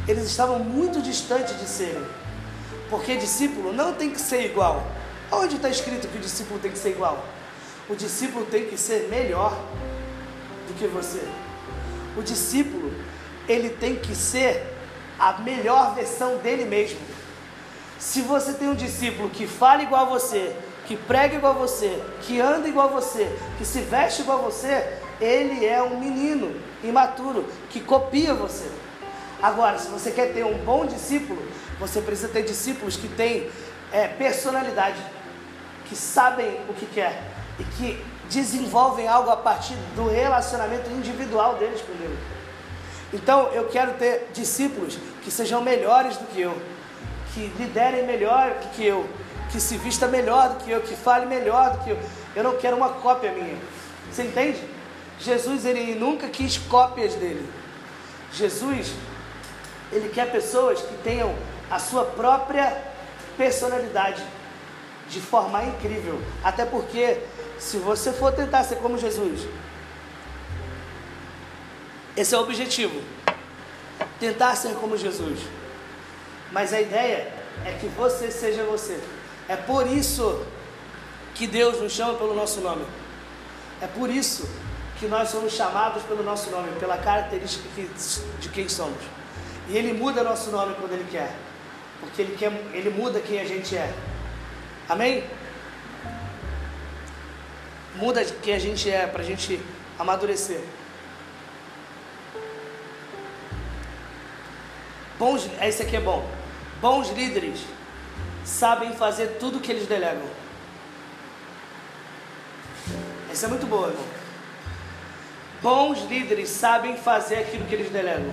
Eles estavam muito distantes de serem. Porque discípulo não tem que ser igual. Onde está escrito que o discípulo tem que ser igual? O discípulo tem que ser melhor do que você. O discípulo, ele tem que ser a melhor versão dele mesmo. Se você tem um discípulo que fala igual a você, que prega igual a você, que anda igual a você, que se veste igual a você, ele é um menino imaturo que copia você. Agora, se você quer ter um bom discípulo, você precisa ter discípulos que têm é, personalidade, que sabem o que quer e que desenvolvem algo a partir do relacionamento individual deles com Deus. Então, eu quero ter discípulos que sejam melhores do que eu que liderem melhor do que eu, que se vista melhor do que eu, que fale melhor do que eu. Eu não quero uma cópia minha. Você entende? Jesus ele nunca quis cópias dele. Jesus ele quer pessoas que tenham a sua própria personalidade de forma incrível. Até porque se você for tentar ser como Jesus, esse é o objetivo. Tentar ser como Jesus. Mas a ideia é que você seja você. É por isso que Deus nos chama pelo nosso nome. É por isso que nós somos chamados pelo nosso nome, pela característica de quem somos. E Ele muda nosso nome quando Ele quer, porque Ele, quer, ele muda quem a gente é. Amém? Muda quem a gente é, para a gente amadurecer. Bons, esse aqui é bom. Bons líderes sabem fazer tudo o que eles delegam. Essa é muito boa, irmão. Bons líderes sabem fazer aquilo que eles delegam.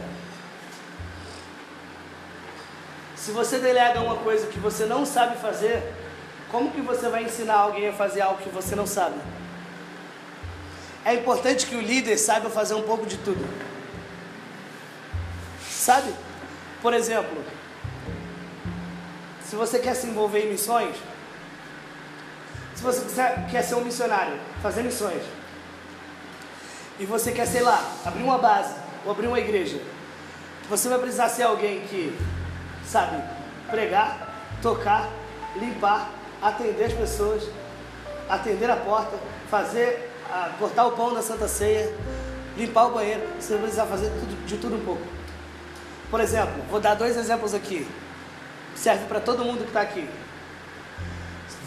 Se você delega uma coisa que você não sabe fazer, como que você vai ensinar alguém a fazer algo que você não sabe? É importante que o líder saiba fazer um pouco de tudo. Sabe? Por exemplo, se você quer se envolver em missões, se você quer ser um missionário, fazer missões, e você quer, sei lá, abrir uma base ou abrir uma igreja, você vai precisar ser alguém que sabe pregar, tocar, limpar, atender as pessoas, atender a porta, fazer, a, cortar o pão da Santa Ceia, limpar o banheiro. Você vai precisar fazer tudo, de tudo um pouco. Por exemplo, vou dar dois exemplos aqui. Serve para todo mundo que está aqui.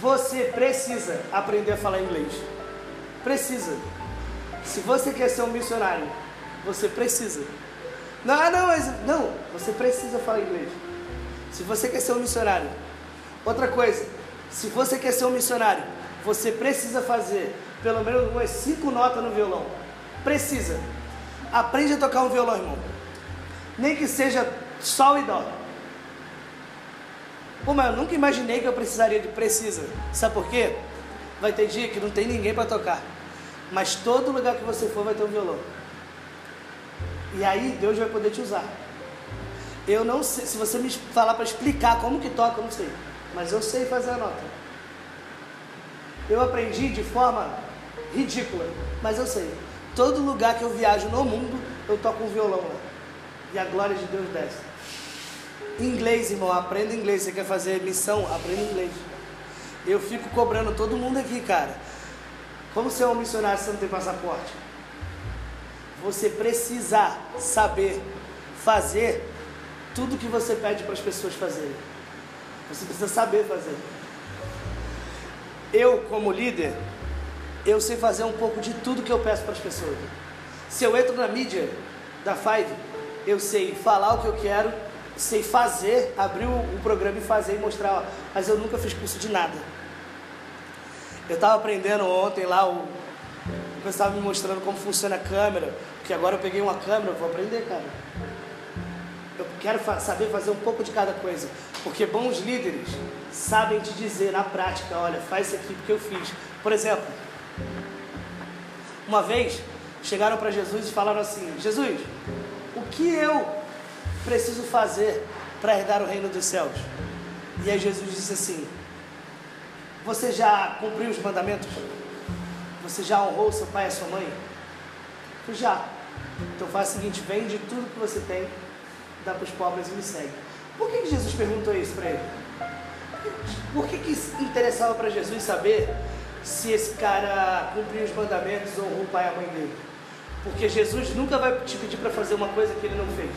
Você precisa aprender a falar inglês. Precisa. Se você quer ser um missionário, você precisa. Não, não, mas não, você precisa falar inglês. Se você quer ser um missionário. Outra coisa, se você quer ser um missionário, você precisa fazer pelo menos umas cinco notas no violão. Precisa. Aprende a tocar um violão, irmão. Nem que seja sol e dó. Pô, mas eu nunca imaginei que eu precisaria de precisa. Sabe por quê? Vai ter dia que não tem ninguém para tocar. Mas todo lugar que você for vai ter um violão. E aí Deus vai poder te usar. Eu não sei, se você me falar para explicar como que toca, eu não sei. Mas eu sei fazer a nota. Eu aprendi de forma ridícula, mas eu sei. Todo lugar que eu viajo no mundo, eu toco um violão lá. E a glória de Deus desce. Inglês, irmão, aprenda inglês. Você quer fazer missão? Aprenda inglês. Eu fico cobrando todo mundo aqui, cara. Como você é um missionário se não tem passaporte? Você precisa saber fazer tudo que você pede para as pessoas fazerem. Você precisa saber fazer. Eu, como líder, eu sei fazer um pouco de tudo que eu peço para as pessoas. Se eu entro na mídia da Five, eu sei falar o que eu quero, sei fazer, abrir o, o programa e fazer e mostrar, ó, mas eu nunca fiz curso de nada. Eu estava aprendendo ontem lá, o, o estava me mostrando como funciona a câmera, porque agora eu peguei uma câmera, vou aprender, cara. Eu quero fa saber fazer um pouco de cada coisa, porque bons líderes sabem te dizer na prática, olha, faz isso aqui porque eu fiz. Por exemplo, uma vez chegaram para Jesus e falaram assim: Jesus, o que eu preciso fazer para herdar o reino dos céus? E aí Jesus disse assim: Você já cumpriu os mandamentos? Você já honrou seu pai e sua mãe? Eu já. Então faz o seguinte: vende tudo que você tem dá para os pobres e me segue. Por que, que Jesus perguntou isso para ele? Por que, que interessava para Jesus saber se esse cara cumpriu os mandamentos ou o pai e a mãe dele? Porque Jesus nunca vai te pedir para fazer uma coisa que ele não fez.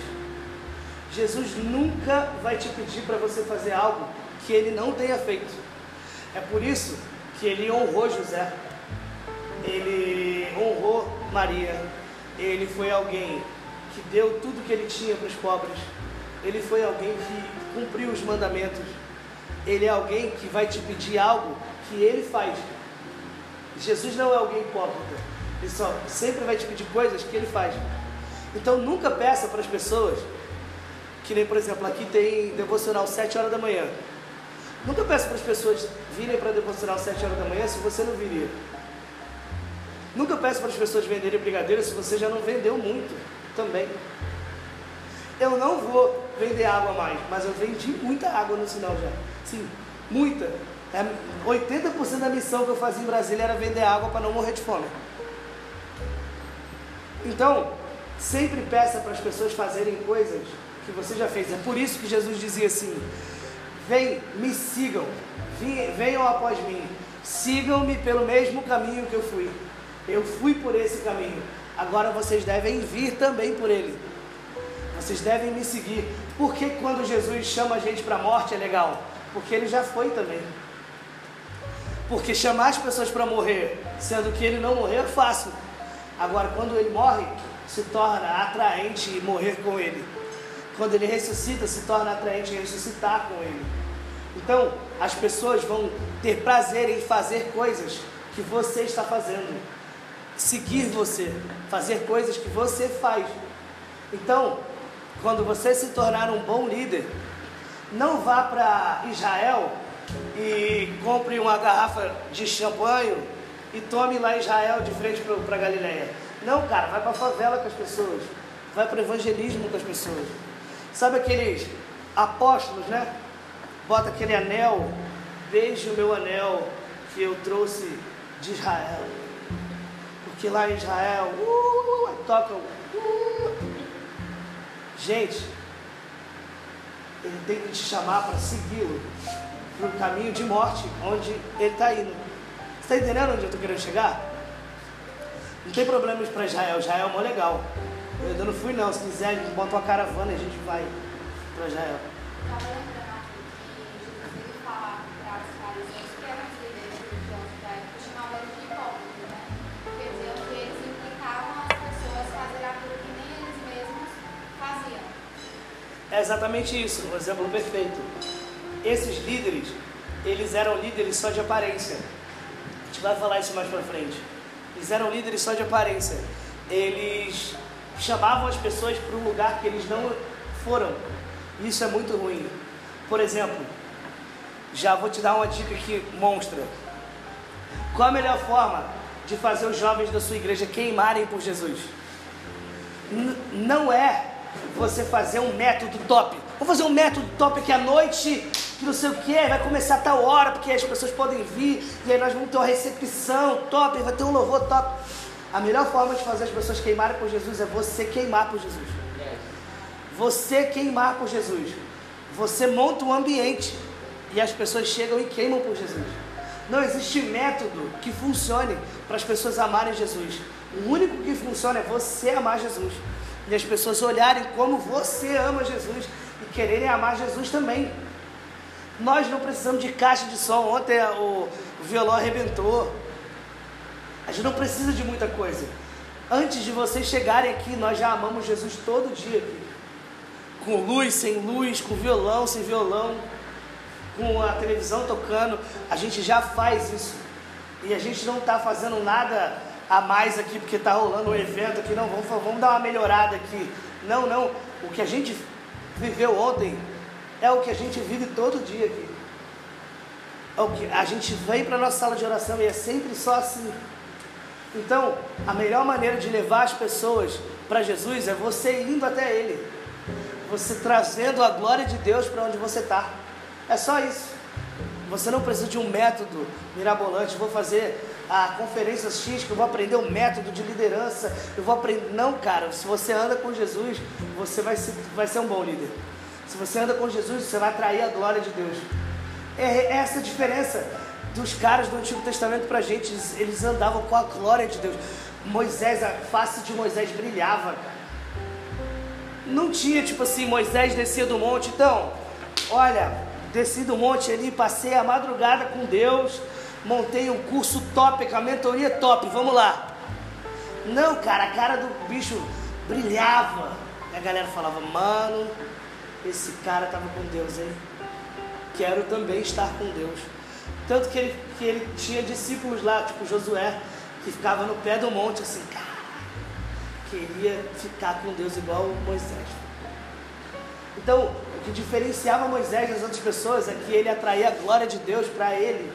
Jesus nunca vai te pedir para você fazer algo que ele não tenha feito. É por isso que ele honrou José, ele honrou Maria, ele foi alguém que deu tudo que ele tinha para os pobres. Ele foi alguém que cumpriu os mandamentos. Ele é alguém que vai te pedir algo que ele faz. Jesus não é alguém hipócrita. Ele só sempre vai te pedir coisas que ele faz. Então nunca peça para as pessoas, que nem por exemplo, aqui tem devocional 7 horas da manhã. Nunca peça para as pessoas virem para devocional 7 horas da manhã se você não viria. Nunca peça para as pessoas venderem brigadeiro se você já não vendeu muito também. Eu não vou vender água mais, mas eu vendi muita água no sinal já. Sim, muita. É, 80% da missão que eu fazia em Brasília era vender água para não morrer de fome. Então, sempre peça para as pessoas fazerem coisas que você já fez. É por isso que Jesus dizia assim: Vem, me sigam, venham após mim, sigam-me pelo mesmo caminho que eu fui. Eu fui por esse caminho. Agora vocês devem vir também por ele. Vocês devem me seguir. Por que quando Jesus chama a gente para a morte é legal? Porque ele já foi também. Porque chamar as pessoas para morrer, sendo que ele não morreu, é fácil. Agora, quando ele morre, se torna atraente morrer com ele. Quando ele ressuscita, se torna atraente ressuscitar com ele. Então, as pessoas vão ter prazer em fazer coisas que você está fazendo, seguir você, fazer coisas que você faz. Então, quando você se tornar um bom líder, não vá para Israel e compre uma garrafa de champanhe e tome lá em Israel de frente para Galileia. Não, cara, vai para a favela com as pessoas, vai para o evangelismo com as pessoas. Sabe aqueles apóstolos, né? Bota aquele anel, veja o meu anel que eu trouxe de Israel. Porque lá em Israel, uh, tocam. Uh. Gente, ele tem que te chamar para segui-lo para um caminho de morte, onde ele está indo. Você está entendendo onde eu estou querendo chegar? Não tem problemas para Israel, Israel é mó legal. Eu ainda não fui não, se quiser, monta uma caravana e a gente vai para Israel. É exatamente isso, um exemplo perfeito. Esses líderes, eles eram líderes só de aparência. A gente vai falar isso mais para frente. Eles eram líderes só de aparência. Eles chamavam as pessoas para um lugar que eles não foram. Isso é muito ruim. Por exemplo, já vou te dar uma dica aqui monstra. Qual a melhor forma de fazer os jovens da sua igreja queimarem por Jesus? N não é você fazer um método top. Vamos fazer um método top aqui à noite, que não sei o que, vai começar a tal hora, porque as pessoas podem vir, e aí nós vamos ter uma recepção top, vai ter um louvor top. A melhor forma de fazer as pessoas queimarem por Jesus é você queimar por Jesus. Você queimar por Jesus. Você monta um ambiente e as pessoas chegam e queimam por Jesus. Não existe método que funcione para as pessoas amarem Jesus. O único que funciona é você amar Jesus e as pessoas olharem como você ama Jesus e quererem amar Jesus também. Nós não precisamos de caixa de som. Ontem o violão arrebentou. A gente não precisa de muita coisa. Antes de vocês chegarem aqui, nós já amamos Jesus todo dia. Com luz, sem luz, com violão, sem violão, com a televisão tocando. A gente já faz isso. E a gente não está fazendo nada a mais aqui porque está rolando um evento aqui, não, vamos, vamos dar uma melhorada aqui. Não, não, o que a gente viveu ontem é o que a gente vive todo dia aqui. É o que a gente vem para a nossa sala de oração e é sempre só assim. Então, a melhor maneira de levar as pessoas para Jesus é você indo até Ele, você trazendo a glória de Deus para onde você está. É só isso. Você não precisa de um método mirabolante. Vou fazer a conferência X, que eu vou aprender o método de liderança, eu vou aprender. Não, cara, se você anda com Jesus, você vai ser, vai ser um bom líder. Se você anda com Jesus, você vai atrair a glória de Deus. É essa a diferença dos caras do Antigo Testamento para a gente. Eles, andavam com a glória de Deus. Moisés, a face de Moisés brilhava. Não tinha tipo assim, Moisés descia do monte. Então, olha, desci do monte ali, passei a madrugada com Deus montei um curso top, com a mentoria top, vamos lá. Não, cara, a cara do bicho brilhava. E a galera falava, mano, esse cara tava com Deus, hein? Quero também estar com Deus. Tanto que ele, que ele tinha discípulos lá, tipo Josué, que ficava no pé do monte assim, cara, queria ficar com Deus igual Moisés. Então, o que diferenciava Moisés das outras pessoas é que ele atraía a glória de Deus para ele.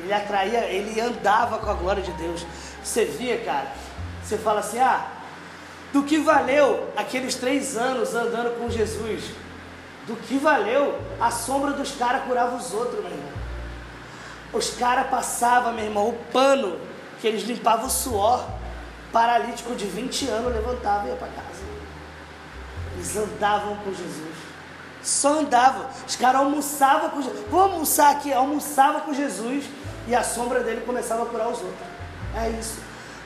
Ele atraía, ele andava com a glória de Deus. Você via, cara, você fala assim: ah, do que valeu aqueles três anos andando com Jesus? Do que valeu a sombra dos caras curava os outros, meu irmão? Os caras passavam, meu irmão, o pano que eles limpavam o suor. Paralítico de 20 anos levantava e ia para casa. Eles andavam com Jesus. Só andavam. Os caras almoçavam com Jesus. Vamos almoçar aqui. Almoçava com Jesus e a sombra dele começava a curar os outros. É isso.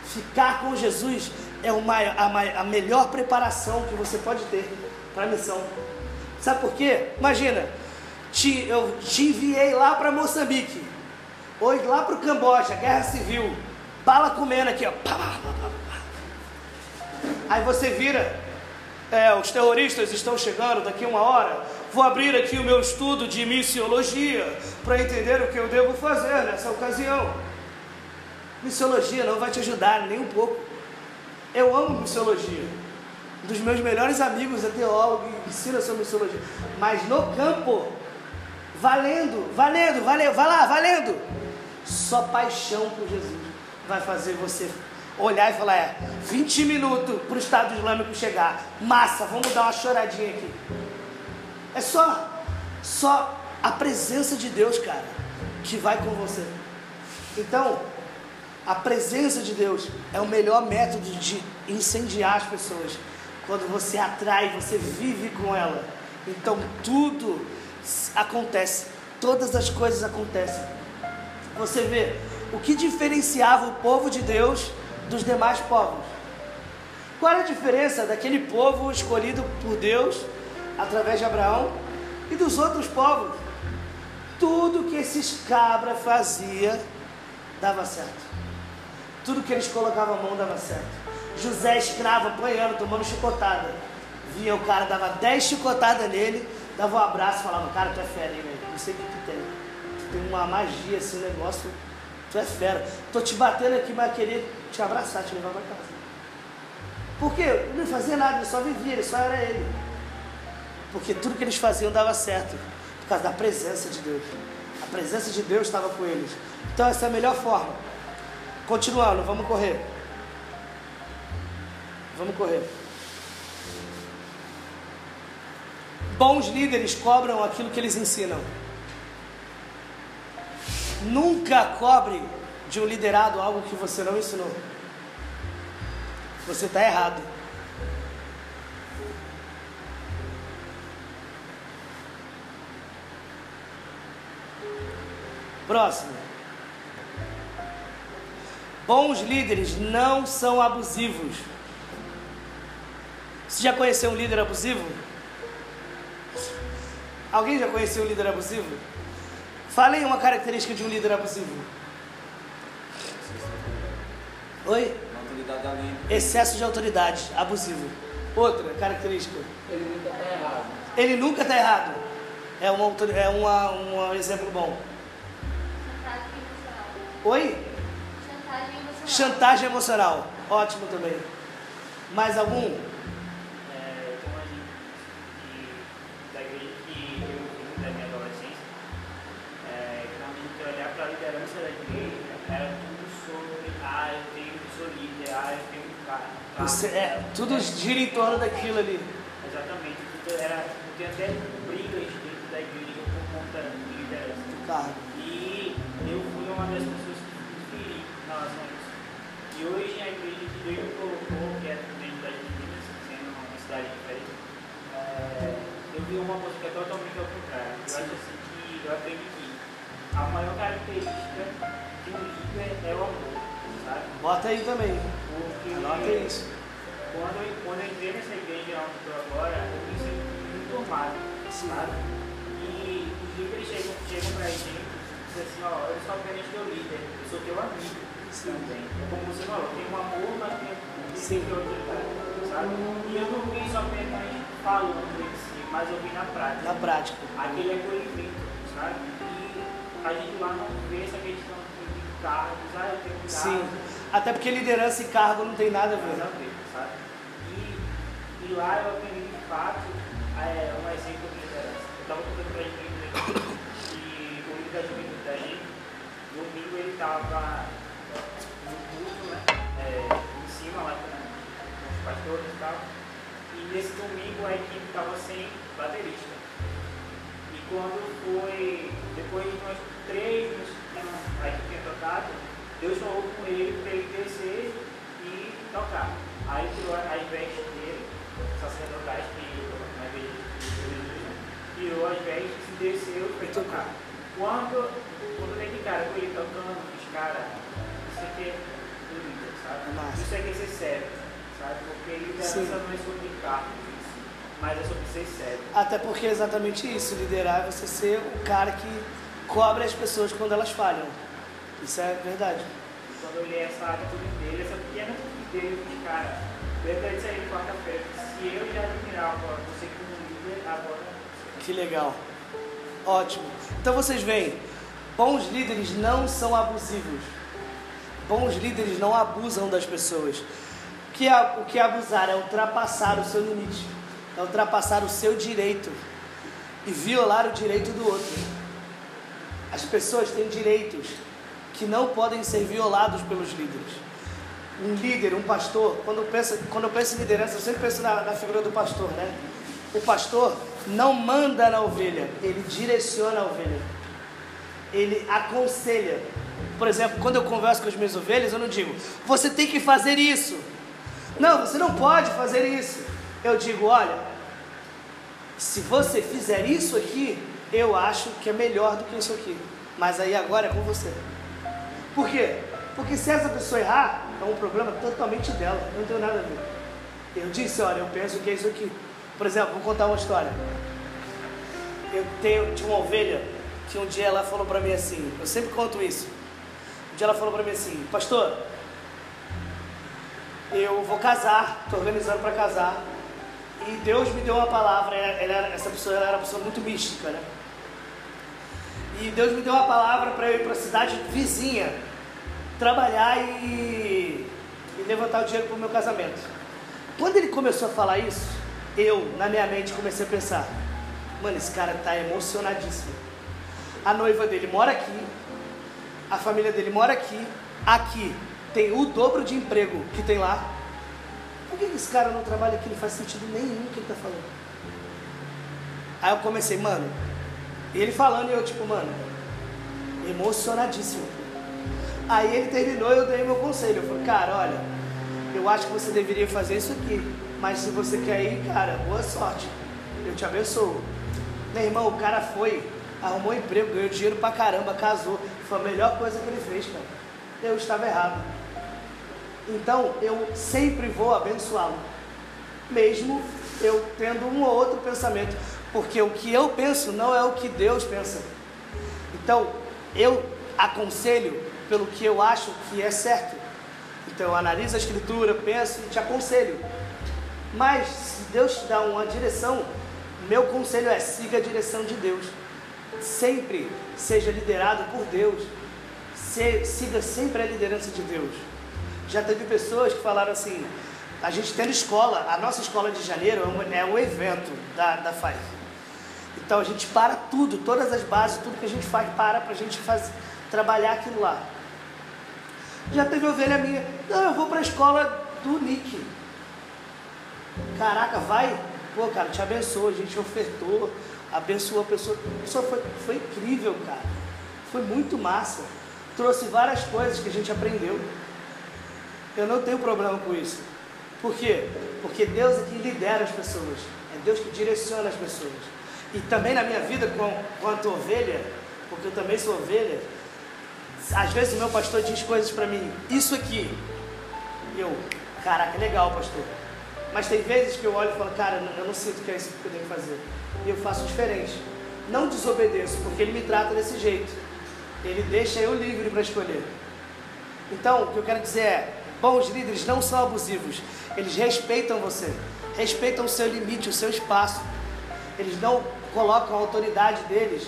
Ficar com Jesus é uma, a, a melhor preparação que você pode ter para a missão. Sabe por quê? Imagina, te, eu te enviei lá para Moçambique. Hoje lá pro Camboja, guerra civil, bala comendo aqui, ó. Aí você vira, é, os terroristas estão chegando daqui uma hora. Vou abrir aqui o meu estudo de missiologia para entender o que eu devo fazer nessa ocasião. Missiologia não vai te ajudar nem um pouco. Eu amo missiologia. Um dos meus melhores amigos é teólogo e ensina sobre missiologia. Mas no campo, valendo, valendo, valendo, vai lá, valendo. Só paixão por Jesus vai fazer você olhar e falar: é, 20 minutos para o Estado Islâmico chegar. Massa, vamos dar uma choradinha aqui. É só, só a presença de Deus, cara, que vai com você. Então, a presença de Deus é o melhor método de incendiar as pessoas. Quando você atrai, você vive com ela. Então tudo acontece, todas as coisas acontecem. Você vê o que diferenciava o povo de Deus dos demais povos. Qual era a diferença daquele povo escolhido por Deus através de Abraão e dos outros povos? Tudo que esses cabras fazia dava certo. Tudo que eles colocavam a mão dava certo. José escravo apanhando, tomando chicotada. Via o cara, dava 10 chicotadas nele, dava um abraço e falava, cara, tu é fera, hein? Não sei o que tu tem. Tu tem uma magia, assim, um negócio. Tu é fera. Tô te batendo aqui, mas queria te abraçar, te levar pra casa. Por quê? Ele não fazia nada, ele só vivia, ele só era ele. Porque tudo que eles faziam dava certo. Por causa da presença de Deus. A presença de Deus estava com eles. Então essa é a melhor forma. Continuando, vamos correr. Vamos correr. Bons líderes cobram aquilo que eles ensinam. Nunca cobre de um liderado algo que você não ensinou. Você está errado. Próximo. Bons líderes não são abusivos. Você já conheceu um líder abusivo? Alguém já conheceu um líder abusivo? Fale uma característica de um líder abusivo. Oi? Excesso de autoridade, abusivo. Outra característica. Ele nunca está errado. Ele nunca está errado. É, uma, autor- é uma, um exemplo bom. Oi? Chantagem emocional. Ótimo também. Mais algum? É, tem uma gente que, da igreja que eu da minha adolescência, é, gente olhar para a liderança da igreja, era tudo sobre, ah, eu tenho, sou líder, ah, eu tenho um cargo. um Você- é, tudo gira em torno daquilo ali. Exatamente, tudo era, tem até brigas dentro da igreja por conta de liderança. do carro. E eu fui uma das pessoas que me feri em relação. E hoje a igreja que Deus colocou, que é dentro da igreja, sendo uma cidade diferente, é, eu vi uma é totalmente ao contrário. Eu acho assim que eu aprendi que a maior característica de um líder é o amor, sabe? Bota aí também. Porque Anota isso. quando eu, quando eu entrei nessa igreja onde estou agora, eu me sinto muito formado, sabe? E os líderes chegam, chegam pra gente e dizem assim, ó, eu sou apenas teu líder, eu sou teu amigo também. É como você falou, tem um amor, mas tem Sim. autoridade, sabe? E eu não vi isso apenas falando em si, mas eu vi na prática. Na prática. Aquele acolhimento, sabe? E a gente lá não vê essa questão de cargos, ah, eu tenho cargos. Sim. Até porque liderança e cargo não tem nada a ver. Nada a ver, sabe? E, e lá eu aprendi de fato é, um exemplo de liderança. Eu estava contando para a gente que o líder da juventude da gente, domingo ele estava? Em cima lá com, com os pastores e tal. E nesse domingo a equipe estava sem baterista. E quando foi, depois de umas três que a equipe tinha tocado, Deus falou com ele para ele descer e tocar. Aí tirou as vestes dele, sacerdotais que na igreja né? tirou as vestes e desceu e foi tocar. Quando, quando de cara com ele tocando, os caras, aqui é do líder, sabe? Massa. Isso é ser sério, sabe? Porque liderança Sim. não é sobre cargos mas é sobre ser sério. Até porque é exatamente isso. Liderar é você ser o cara que cobre as pessoas quando elas falham. Isso é verdade. Quando eu olhei essa atitude dele, essa pequena atitude dele, de cara, lembra disso aí quarta-feira. Se eu já admirava você como líder, agora. Que legal. Ótimo. Então vocês veem, bons líderes não são abusivos. Bons líderes não abusam das pessoas. O que é, o que é abusar? É ultrapassar o seu limite. É ultrapassar o seu direito. E violar o direito do outro. As pessoas têm direitos que não podem ser violados pelos líderes. Um líder, um pastor, quando eu penso, quando eu penso em liderança, eu sempre penso na, na figura do pastor, né? O pastor não manda na ovelha, ele direciona a ovelha. Ele aconselha. Por exemplo, quando eu converso com as minhas ovelhas, eu não digo, você tem que fazer isso. Não, você não pode fazer isso. Eu digo, olha, se você fizer isso aqui, eu acho que é melhor do que isso aqui. Mas aí agora é com você. Por quê? Porque se essa pessoa errar, é um problema totalmente dela. Eu não tenho nada a ver. Eu disse, olha, eu penso que é isso aqui. Por exemplo, vou contar uma história. Eu tenho, tinha uma ovelha que um dia ela falou para mim assim, eu sempre conto isso. Um dia ela falou para mim assim, pastor, eu vou casar, estou organizando para casar. E Deus me deu uma palavra, ela, ela, essa pessoa ela era uma pessoa muito mística, né? E Deus me deu uma palavra para eu ir para a cidade vizinha, trabalhar e, e levantar o dinheiro para o meu casamento. Quando ele começou a falar isso, eu, na minha mente, comecei a pensar: mano, esse cara está emocionadíssimo. A noiva dele mora aqui, a família dele mora aqui, aqui tem o dobro de emprego que tem lá. Por que esse cara não trabalha aqui? Não faz sentido nenhum o que ele está falando. Aí eu comecei, mano, ele falando e eu, tipo, mano, emocionadíssimo. Aí ele terminou e eu dei meu conselho. Eu falei, cara, olha, eu acho que você deveria fazer isso aqui. Mas se você quer ir, cara, boa sorte. Eu te abençoo. Meu irmão, o cara foi, arrumou emprego, ganhou dinheiro pra caramba, casou. Foi a melhor coisa que ele fez, cara. Eu estava errado. Então eu sempre vou abençoá-lo. Mesmo eu tendo um ou outro pensamento. Porque o que eu penso não é o que Deus pensa. Então, eu aconselho pelo que eu acho que é certo. Então, eu analiso a escritura, penso e te aconselho. Mas, se Deus te dá uma direção, meu conselho é siga a direção de Deus. Sempre seja liderado por Deus. Se, siga sempre a liderança de Deus. Já teve pessoas que falaram assim: a gente tendo escola, a nossa escola de janeiro é um, é um evento da, da FAI. Então a gente para tudo, todas as bases, tudo que a gente faz, para para a gente fazer, trabalhar aquilo lá. Já teve ovelha minha, não, eu vou para a escola do Nick. Caraca, vai? Pô, cara, te abençoa, a gente ofertou, abençoou a pessoa. A pessoa foi, foi incrível, cara. Foi muito massa. Trouxe várias coisas que a gente aprendeu. Eu não tenho problema com isso. Por quê? Porque Deus é quem lidera as pessoas. É Deus que direciona as pessoas. E também na minha vida, com, quanto ovelha, porque eu também sou ovelha, às vezes o meu pastor diz coisas para mim, isso aqui. Eu, caraca, legal, pastor. Mas tem vezes que eu olho e falo, cara, eu não sinto que é isso que eu que fazer. E eu faço diferente. Não desobedeço, porque ele me trata desse jeito. Ele deixa eu livre para escolher. Então, o que eu quero dizer é, bons líderes não são abusivos. Eles respeitam você. Respeitam o seu limite, o seu espaço. Eles não colocam a autoridade deles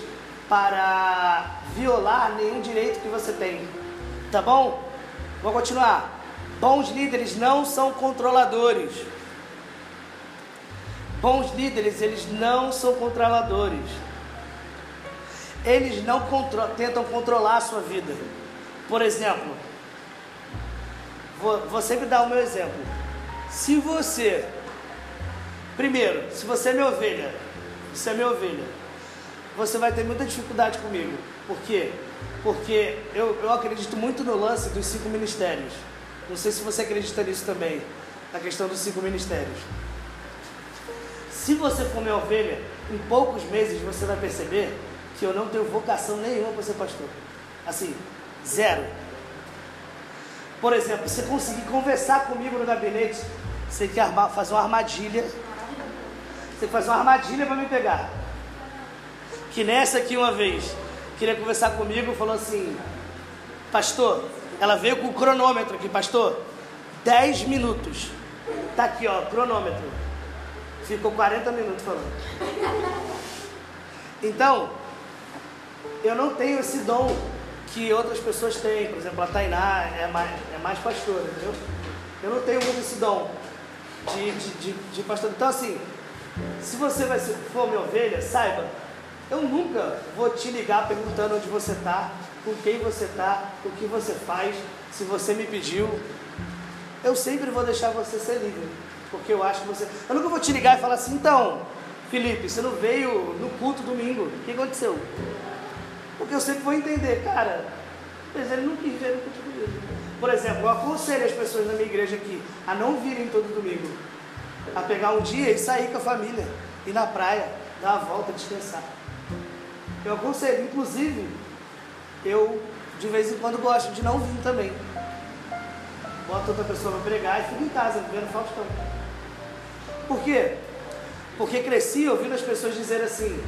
para violar nenhum direito que você tem. Tá bom? Vou continuar. Bons líderes não são controladores. Bons líderes, eles não são controladores. Eles não contro tentam controlar a sua vida. Por exemplo, vou, vou sempre dar o meu exemplo. Se você, primeiro, se você é minha ovelha, você é minha ovelha, você vai ter muita dificuldade comigo. Por quê? Porque eu, eu acredito muito no lance dos cinco ministérios. Não sei se você acredita nisso também, na questão dos cinco ministérios. Se você for minha ovelha, em poucos meses você vai perceber que eu não tenho vocação nenhuma para ser pastor. Assim, zero. Por exemplo, você conseguir conversar comigo no gabinete, você tem que fazer uma armadilha. Você tem que fazer uma armadilha para me pegar. Que nessa aqui uma vez, queria conversar comigo, falou assim, Pastor, ela veio com o cronômetro aqui, pastor. 10 minutos. Tá aqui, ó, cronômetro. Ficou 40 minutos falando. Então, eu não tenho esse dom que outras pessoas têm. Por exemplo, a Tainá é mais, é mais pastora, entendeu? Eu não tenho muito esse dom de, de, de, de pastor. Então, assim, se você vai ser, for minha ovelha, saiba, eu nunca vou te ligar perguntando onde você está, com quem você está, o que você faz, se você me pediu. Eu sempre vou deixar você ser livre, porque eu acho que você. Eu nunca vou te ligar e falar assim, então, Felipe, você não veio no culto domingo, o que aconteceu? Porque eu sempre vou entender, cara, mas ele não quis ver no culto domingo. Por exemplo, eu aconselho as pessoas da minha igreja aqui a não virem todo domingo, a pegar um dia e sair com a família, ir na praia, dar uma volta, descansar. Eu aconselho, inclusive, eu de vez em quando gosto de não vir também. Bota outra pessoa para pregar e fico em casa, vendo Faustão. Por quê? Porque cresci ouvindo as pessoas dizerem assim,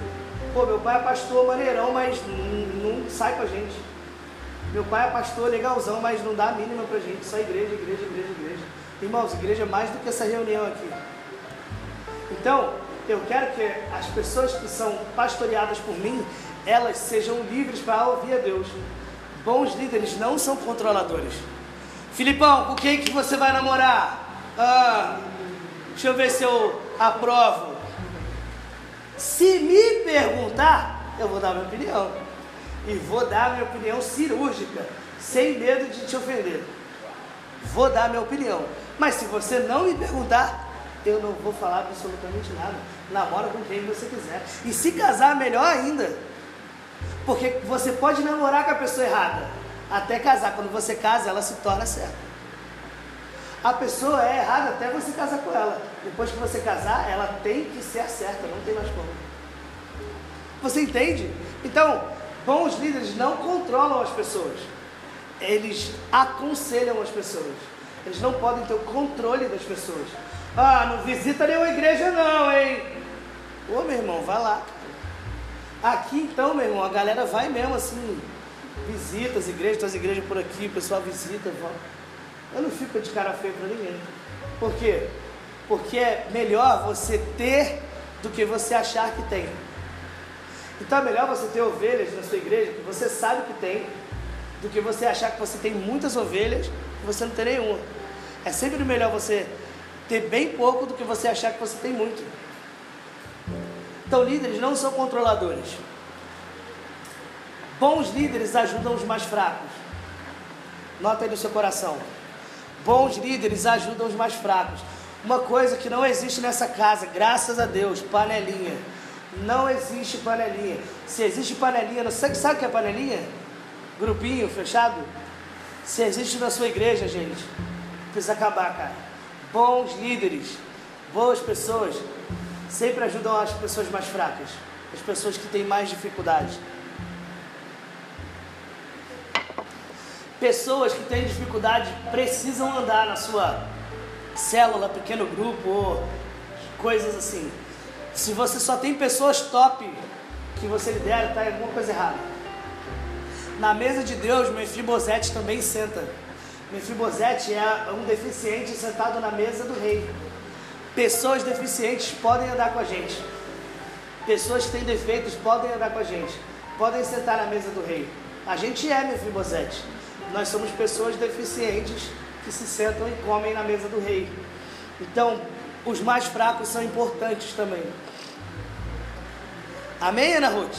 pô, meu pai é pastor maneirão, mas não, sai com a gente. Meu pai é pastor legalzão, mas não dá a mínima pra gente, só igreja, igreja, igreja, igreja. Irmãos, igreja é mais do que essa reunião aqui. Então, eu quero que as pessoas que são pastoreadas por mim, elas sejam livres para ouvir a Deus. Bons líderes não são controladores. Filipão, com quem que você vai namorar? Ah, deixa eu ver se eu aprovo. Se me perguntar, eu vou dar minha opinião. E vou dar minha opinião cirúrgica, sem medo de te ofender. Vou dar minha opinião. Mas se você não me perguntar, eu não vou falar absolutamente nada. Namora com quem você quiser. E se casar, melhor ainda. Porque você pode namorar com a pessoa errada. Até casar. Quando você casa, ela se torna certa. A pessoa é errada até você casar com ela. Depois que você casar, ela tem que ser certa, não tem mais como. Você entende? Então, bons líderes não controlam as pessoas. Eles aconselham as pessoas. Eles não podem ter o controle das pessoas. Ah, não visita nenhuma igreja não, hein? Ô meu irmão, vai lá. Aqui então, meu irmão, a galera vai mesmo assim, visita as igrejas, as igrejas por aqui, o pessoal visita, vai. Eu não fico de cara feia para ninguém. Por quê? Porque é melhor você ter do que você achar que tem. Então é melhor você ter ovelhas na sua igreja que você sabe que tem, do que você achar que você tem muitas ovelhas e você não tem nenhuma. É sempre melhor você ter bem pouco do que você achar que você tem muito. Então, líderes não são controladores. Bons líderes ajudam os mais fracos. Nota aí no seu coração. Bons líderes ajudam os mais fracos. Uma coisa que não existe nessa casa, graças a Deus, panelinha. Não existe panelinha. Se existe panelinha, você sabe o que é panelinha? Grupinho fechado? Se existe na sua igreja, gente, precisa acabar, cara. Bons líderes, boas pessoas, sempre ajudam as pessoas mais fracas, as pessoas que têm mais dificuldades. Pessoas que têm dificuldade precisam andar na sua célula, pequeno grupo ou coisas assim. Se você só tem pessoas top que você lidera, está alguma coisa errada. Na mesa de Deus, Mefibosete também senta. Mefibosete é um deficiente sentado na mesa do rei. Pessoas deficientes podem andar com a gente. Pessoas que têm defeitos podem andar com a gente. Podem sentar na mesa do rei. A gente é Mefibosete. Nós somos pessoas deficientes que se sentam e comem na mesa do rei. Então, os mais fracos são importantes também. Amém, Ana Ruth?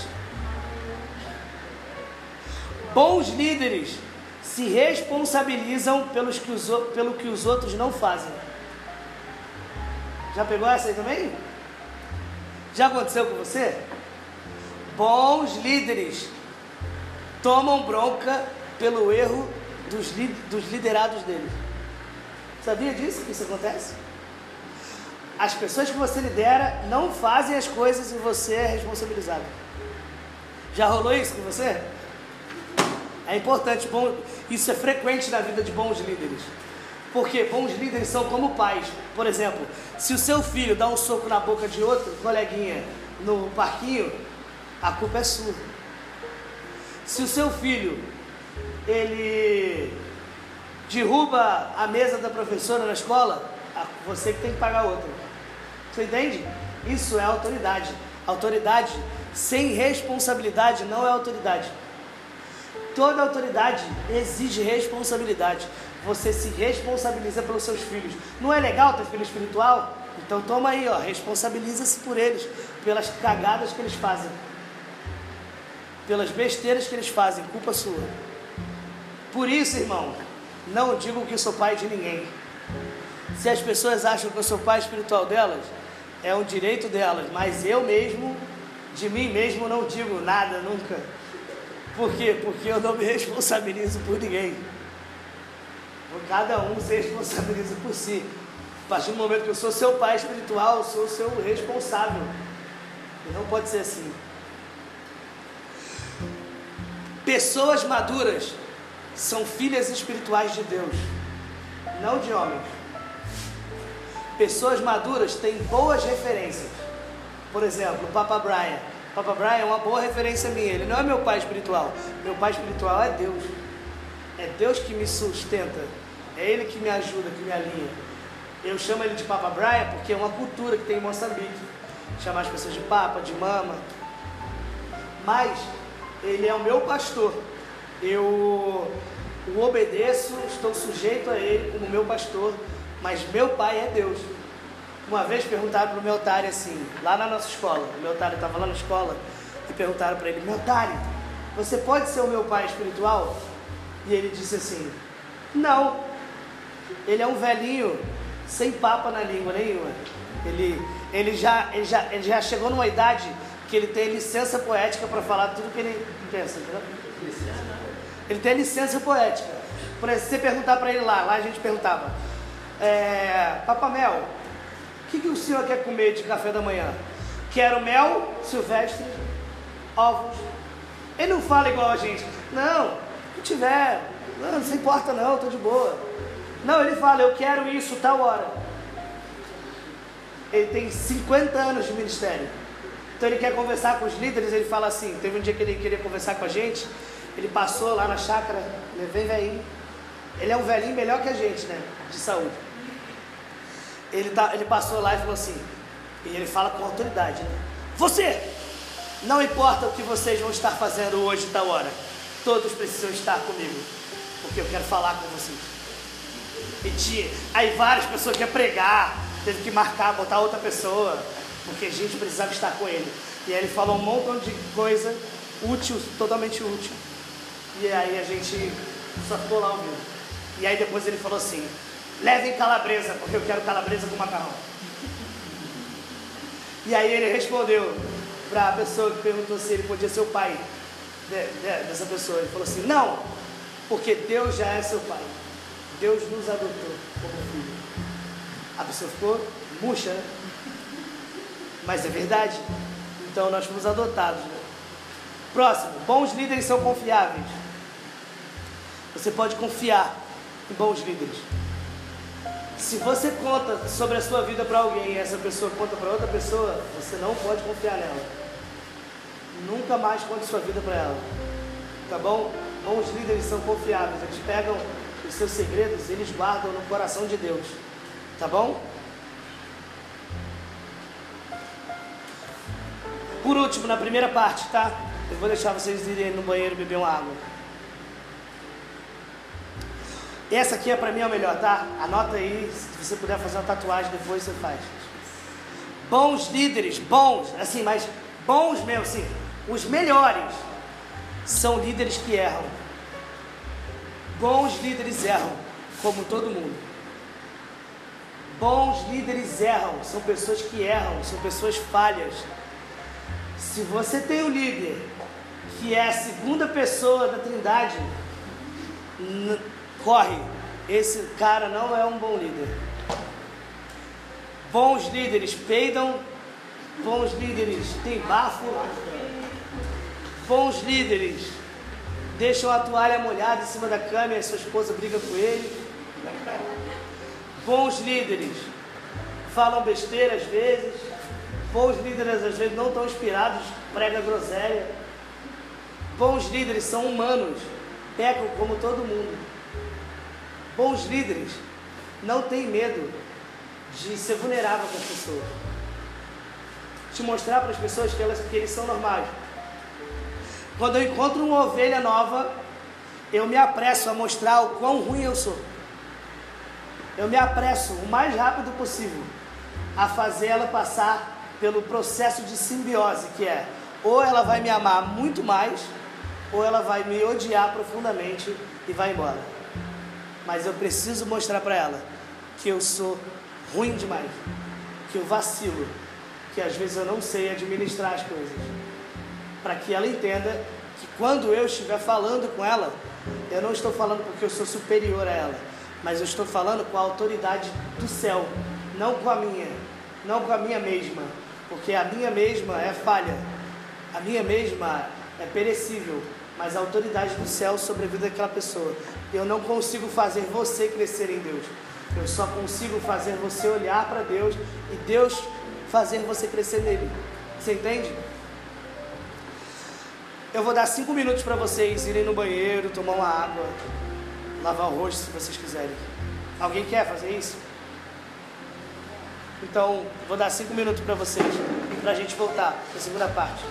Bons líderes se responsabilizam pelos que os, pelo que os outros não fazem. Já pegou essa aí também? Já aconteceu com você? Bons líderes tomam bronca pelo erro dos, dos liderados deles. Sabia disso que isso acontece? As pessoas que você lidera não fazem as coisas e você é responsabilizado. Já rolou isso com você? É importante, bom, isso é frequente na vida de bons líderes. Porque bons líderes são como pais. Por exemplo, se o seu filho dá um soco na boca de outro coleguinha no parquinho, a culpa é sua. Se o seu filho ele derruba a mesa da professora na escola, a- você que tem que pagar outra. Você entende? Isso é autoridade. Autoridade sem responsabilidade não é autoridade. Toda autoridade exige responsabilidade. Você se responsabiliza pelos seus filhos. Não é legal ter filho espiritual? Então toma aí, ó, responsabiliza-se por eles, pelas cagadas que eles fazem. Pelas besteiras que eles fazem, culpa sua. Por isso, irmão, não digo que sou pai de ninguém. Se as pessoas acham que eu sou pai espiritual delas, é um direito delas, mas eu mesmo, de mim mesmo, não digo nada nunca. Por quê? Porque eu não me responsabilizo por ninguém. Cada um se responsabiliza por si. A partir do momento que eu sou seu pai espiritual, eu sou seu responsável. E não pode ser assim. Pessoas maduras são filhas espirituais de Deus, não de homens. Pessoas maduras têm boas referências. Por exemplo, o Papa Brian. O Papa Brian é uma boa referência minha. Ele não é meu pai espiritual. Meu pai espiritual é Deus. É Deus que me sustenta. É Ele que me ajuda, que me alinha. Eu chamo ele de Papa Brian porque é uma cultura que tem em Moçambique. Chamar as pessoas de Papa, de Mama. Mas ele é o meu pastor. Eu o obedeço, estou sujeito a ele como meu pastor, mas meu pai é Deus. Uma vez perguntaram para o meu otário assim, lá na nossa escola, o meu otário estava lá na escola, e perguntaram para ele, meu otário, você pode ser o meu pai espiritual? E ele disse assim, não, ele é um velhinho, sem papa na língua nenhuma. Ele, ele, já, ele, já, ele já chegou numa idade que ele tem licença poética para falar tudo que ele pensa, entendeu? Ele tem licença poética. Por exemplo, se você perguntar para ele lá, lá a gente perguntava, é, Papamel, o que, que o senhor quer comer de café da manhã? Quero mel silvestre, ovos. Ele não fala igual a gente. Não, se tiver, não, não se importa não, estou de boa. Não, ele fala, eu quero isso tal hora. Ele tem 50 anos de ministério. Então ele quer conversar com os líderes, ele fala assim, teve um dia que ele queria conversar com a gente, ele passou lá na chácara, ele vem velhinho. Ele é um velhinho melhor que a gente, né? De saúde. Ele, tá, ele passou lá e falou assim, e ele fala com autoridade, né? Você! Não importa o que vocês vão estar fazendo hoje, tal hora. Todos precisam estar comigo. Porque eu quero falar com vocês. E tinha, aí várias pessoas queriam pregar, teve que marcar, botar outra pessoa, porque a gente precisava estar com ele. E aí ele falou um montão de coisa útil, totalmente útil. E aí a gente só ficou lá ouvindo. E aí depois ele falou assim, levem calabresa, porque eu quero calabresa com macarrão. E aí ele respondeu para a pessoa que perguntou se ele podia ser o pai de- de- dessa pessoa. Ele falou assim, não, porque Deus já é seu pai. Deus nos adotou como filho. A pessoa ficou murcha, né? Mas é verdade. Então nós fomos adotados. Né? Próximo, bons líderes são confiáveis. Você pode confiar em bons líderes. Se você conta sobre a sua vida para alguém e essa pessoa conta para outra pessoa, você não pode confiar nela. Nunca mais conte sua vida para ela. Tá bom? Bons líderes são confiáveis. Eles pegam os seus segredos e eles guardam no coração de Deus. Tá bom? Por último, na primeira parte, tá? Eu vou deixar vocês irem no banheiro beber uma água. Essa aqui é pra mim a melhor, tá? Anota aí, se você puder fazer uma tatuagem depois você faz. Bons líderes, bons, assim, mas bons mesmo, assim, os melhores são líderes que erram. Bons líderes erram, como todo mundo. Bons líderes erram, são pessoas que erram, são pessoas falhas. Se você tem um líder que é a segunda pessoa da Trindade, corre, esse cara não é um bom líder. Bons líderes peidam, bons líderes têm bafo, bons líderes deixam a toalha molhada em cima da cama e a sua esposa briga com ele. Bons líderes falam besteira às vezes. Bons líderes às vezes não estão inspirados, prega groselha. Bons líderes são humanos, pecam como todo mundo. Bons líderes não têm medo de ser vulnerável com as pessoas. De mostrar para as pessoas que, elas, que eles são normais. Quando eu encontro uma ovelha nova, eu me apresso a mostrar o quão ruim eu sou. Eu me apresso o mais rápido possível a fazer ela passar pelo processo de simbiose, que é ou ela vai me amar muito mais, ou ela vai me odiar profundamente e vai embora. Mas eu preciso mostrar para ela que eu sou ruim demais, que eu vacilo, que às vezes eu não sei administrar as coisas. Para que ela entenda que quando eu estiver falando com ela, eu não estou falando porque eu sou superior a ela, mas eu estou falando com a autoridade do céu, não com a minha, não com a minha mesma, porque a minha mesma é falha, a minha mesma é perecível, mas a autoridade do céu sobre a vida daquela pessoa. Eu não consigo fazer você crescer em Deus. Eu só consigo fazer você olhar para Deus e Deus fazer você crescer nele. Você entende? Eu vou dar cinco minutos para vocês irem no banheiro, tomar uma água, lavar o rosto se vocês quiserem. Alguém quer fazer isso? Então, vou dar cinco minutos para vocês, para a gente voltar para a segunda parte.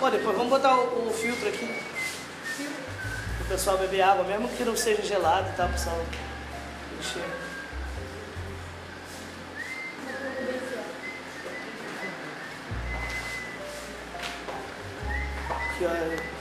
Ó, depois vamos botar o, o filtro aqui. O pessoal beber água, mesmo que não seja gelado, tá, pessoal? Encher. Aqui, ó.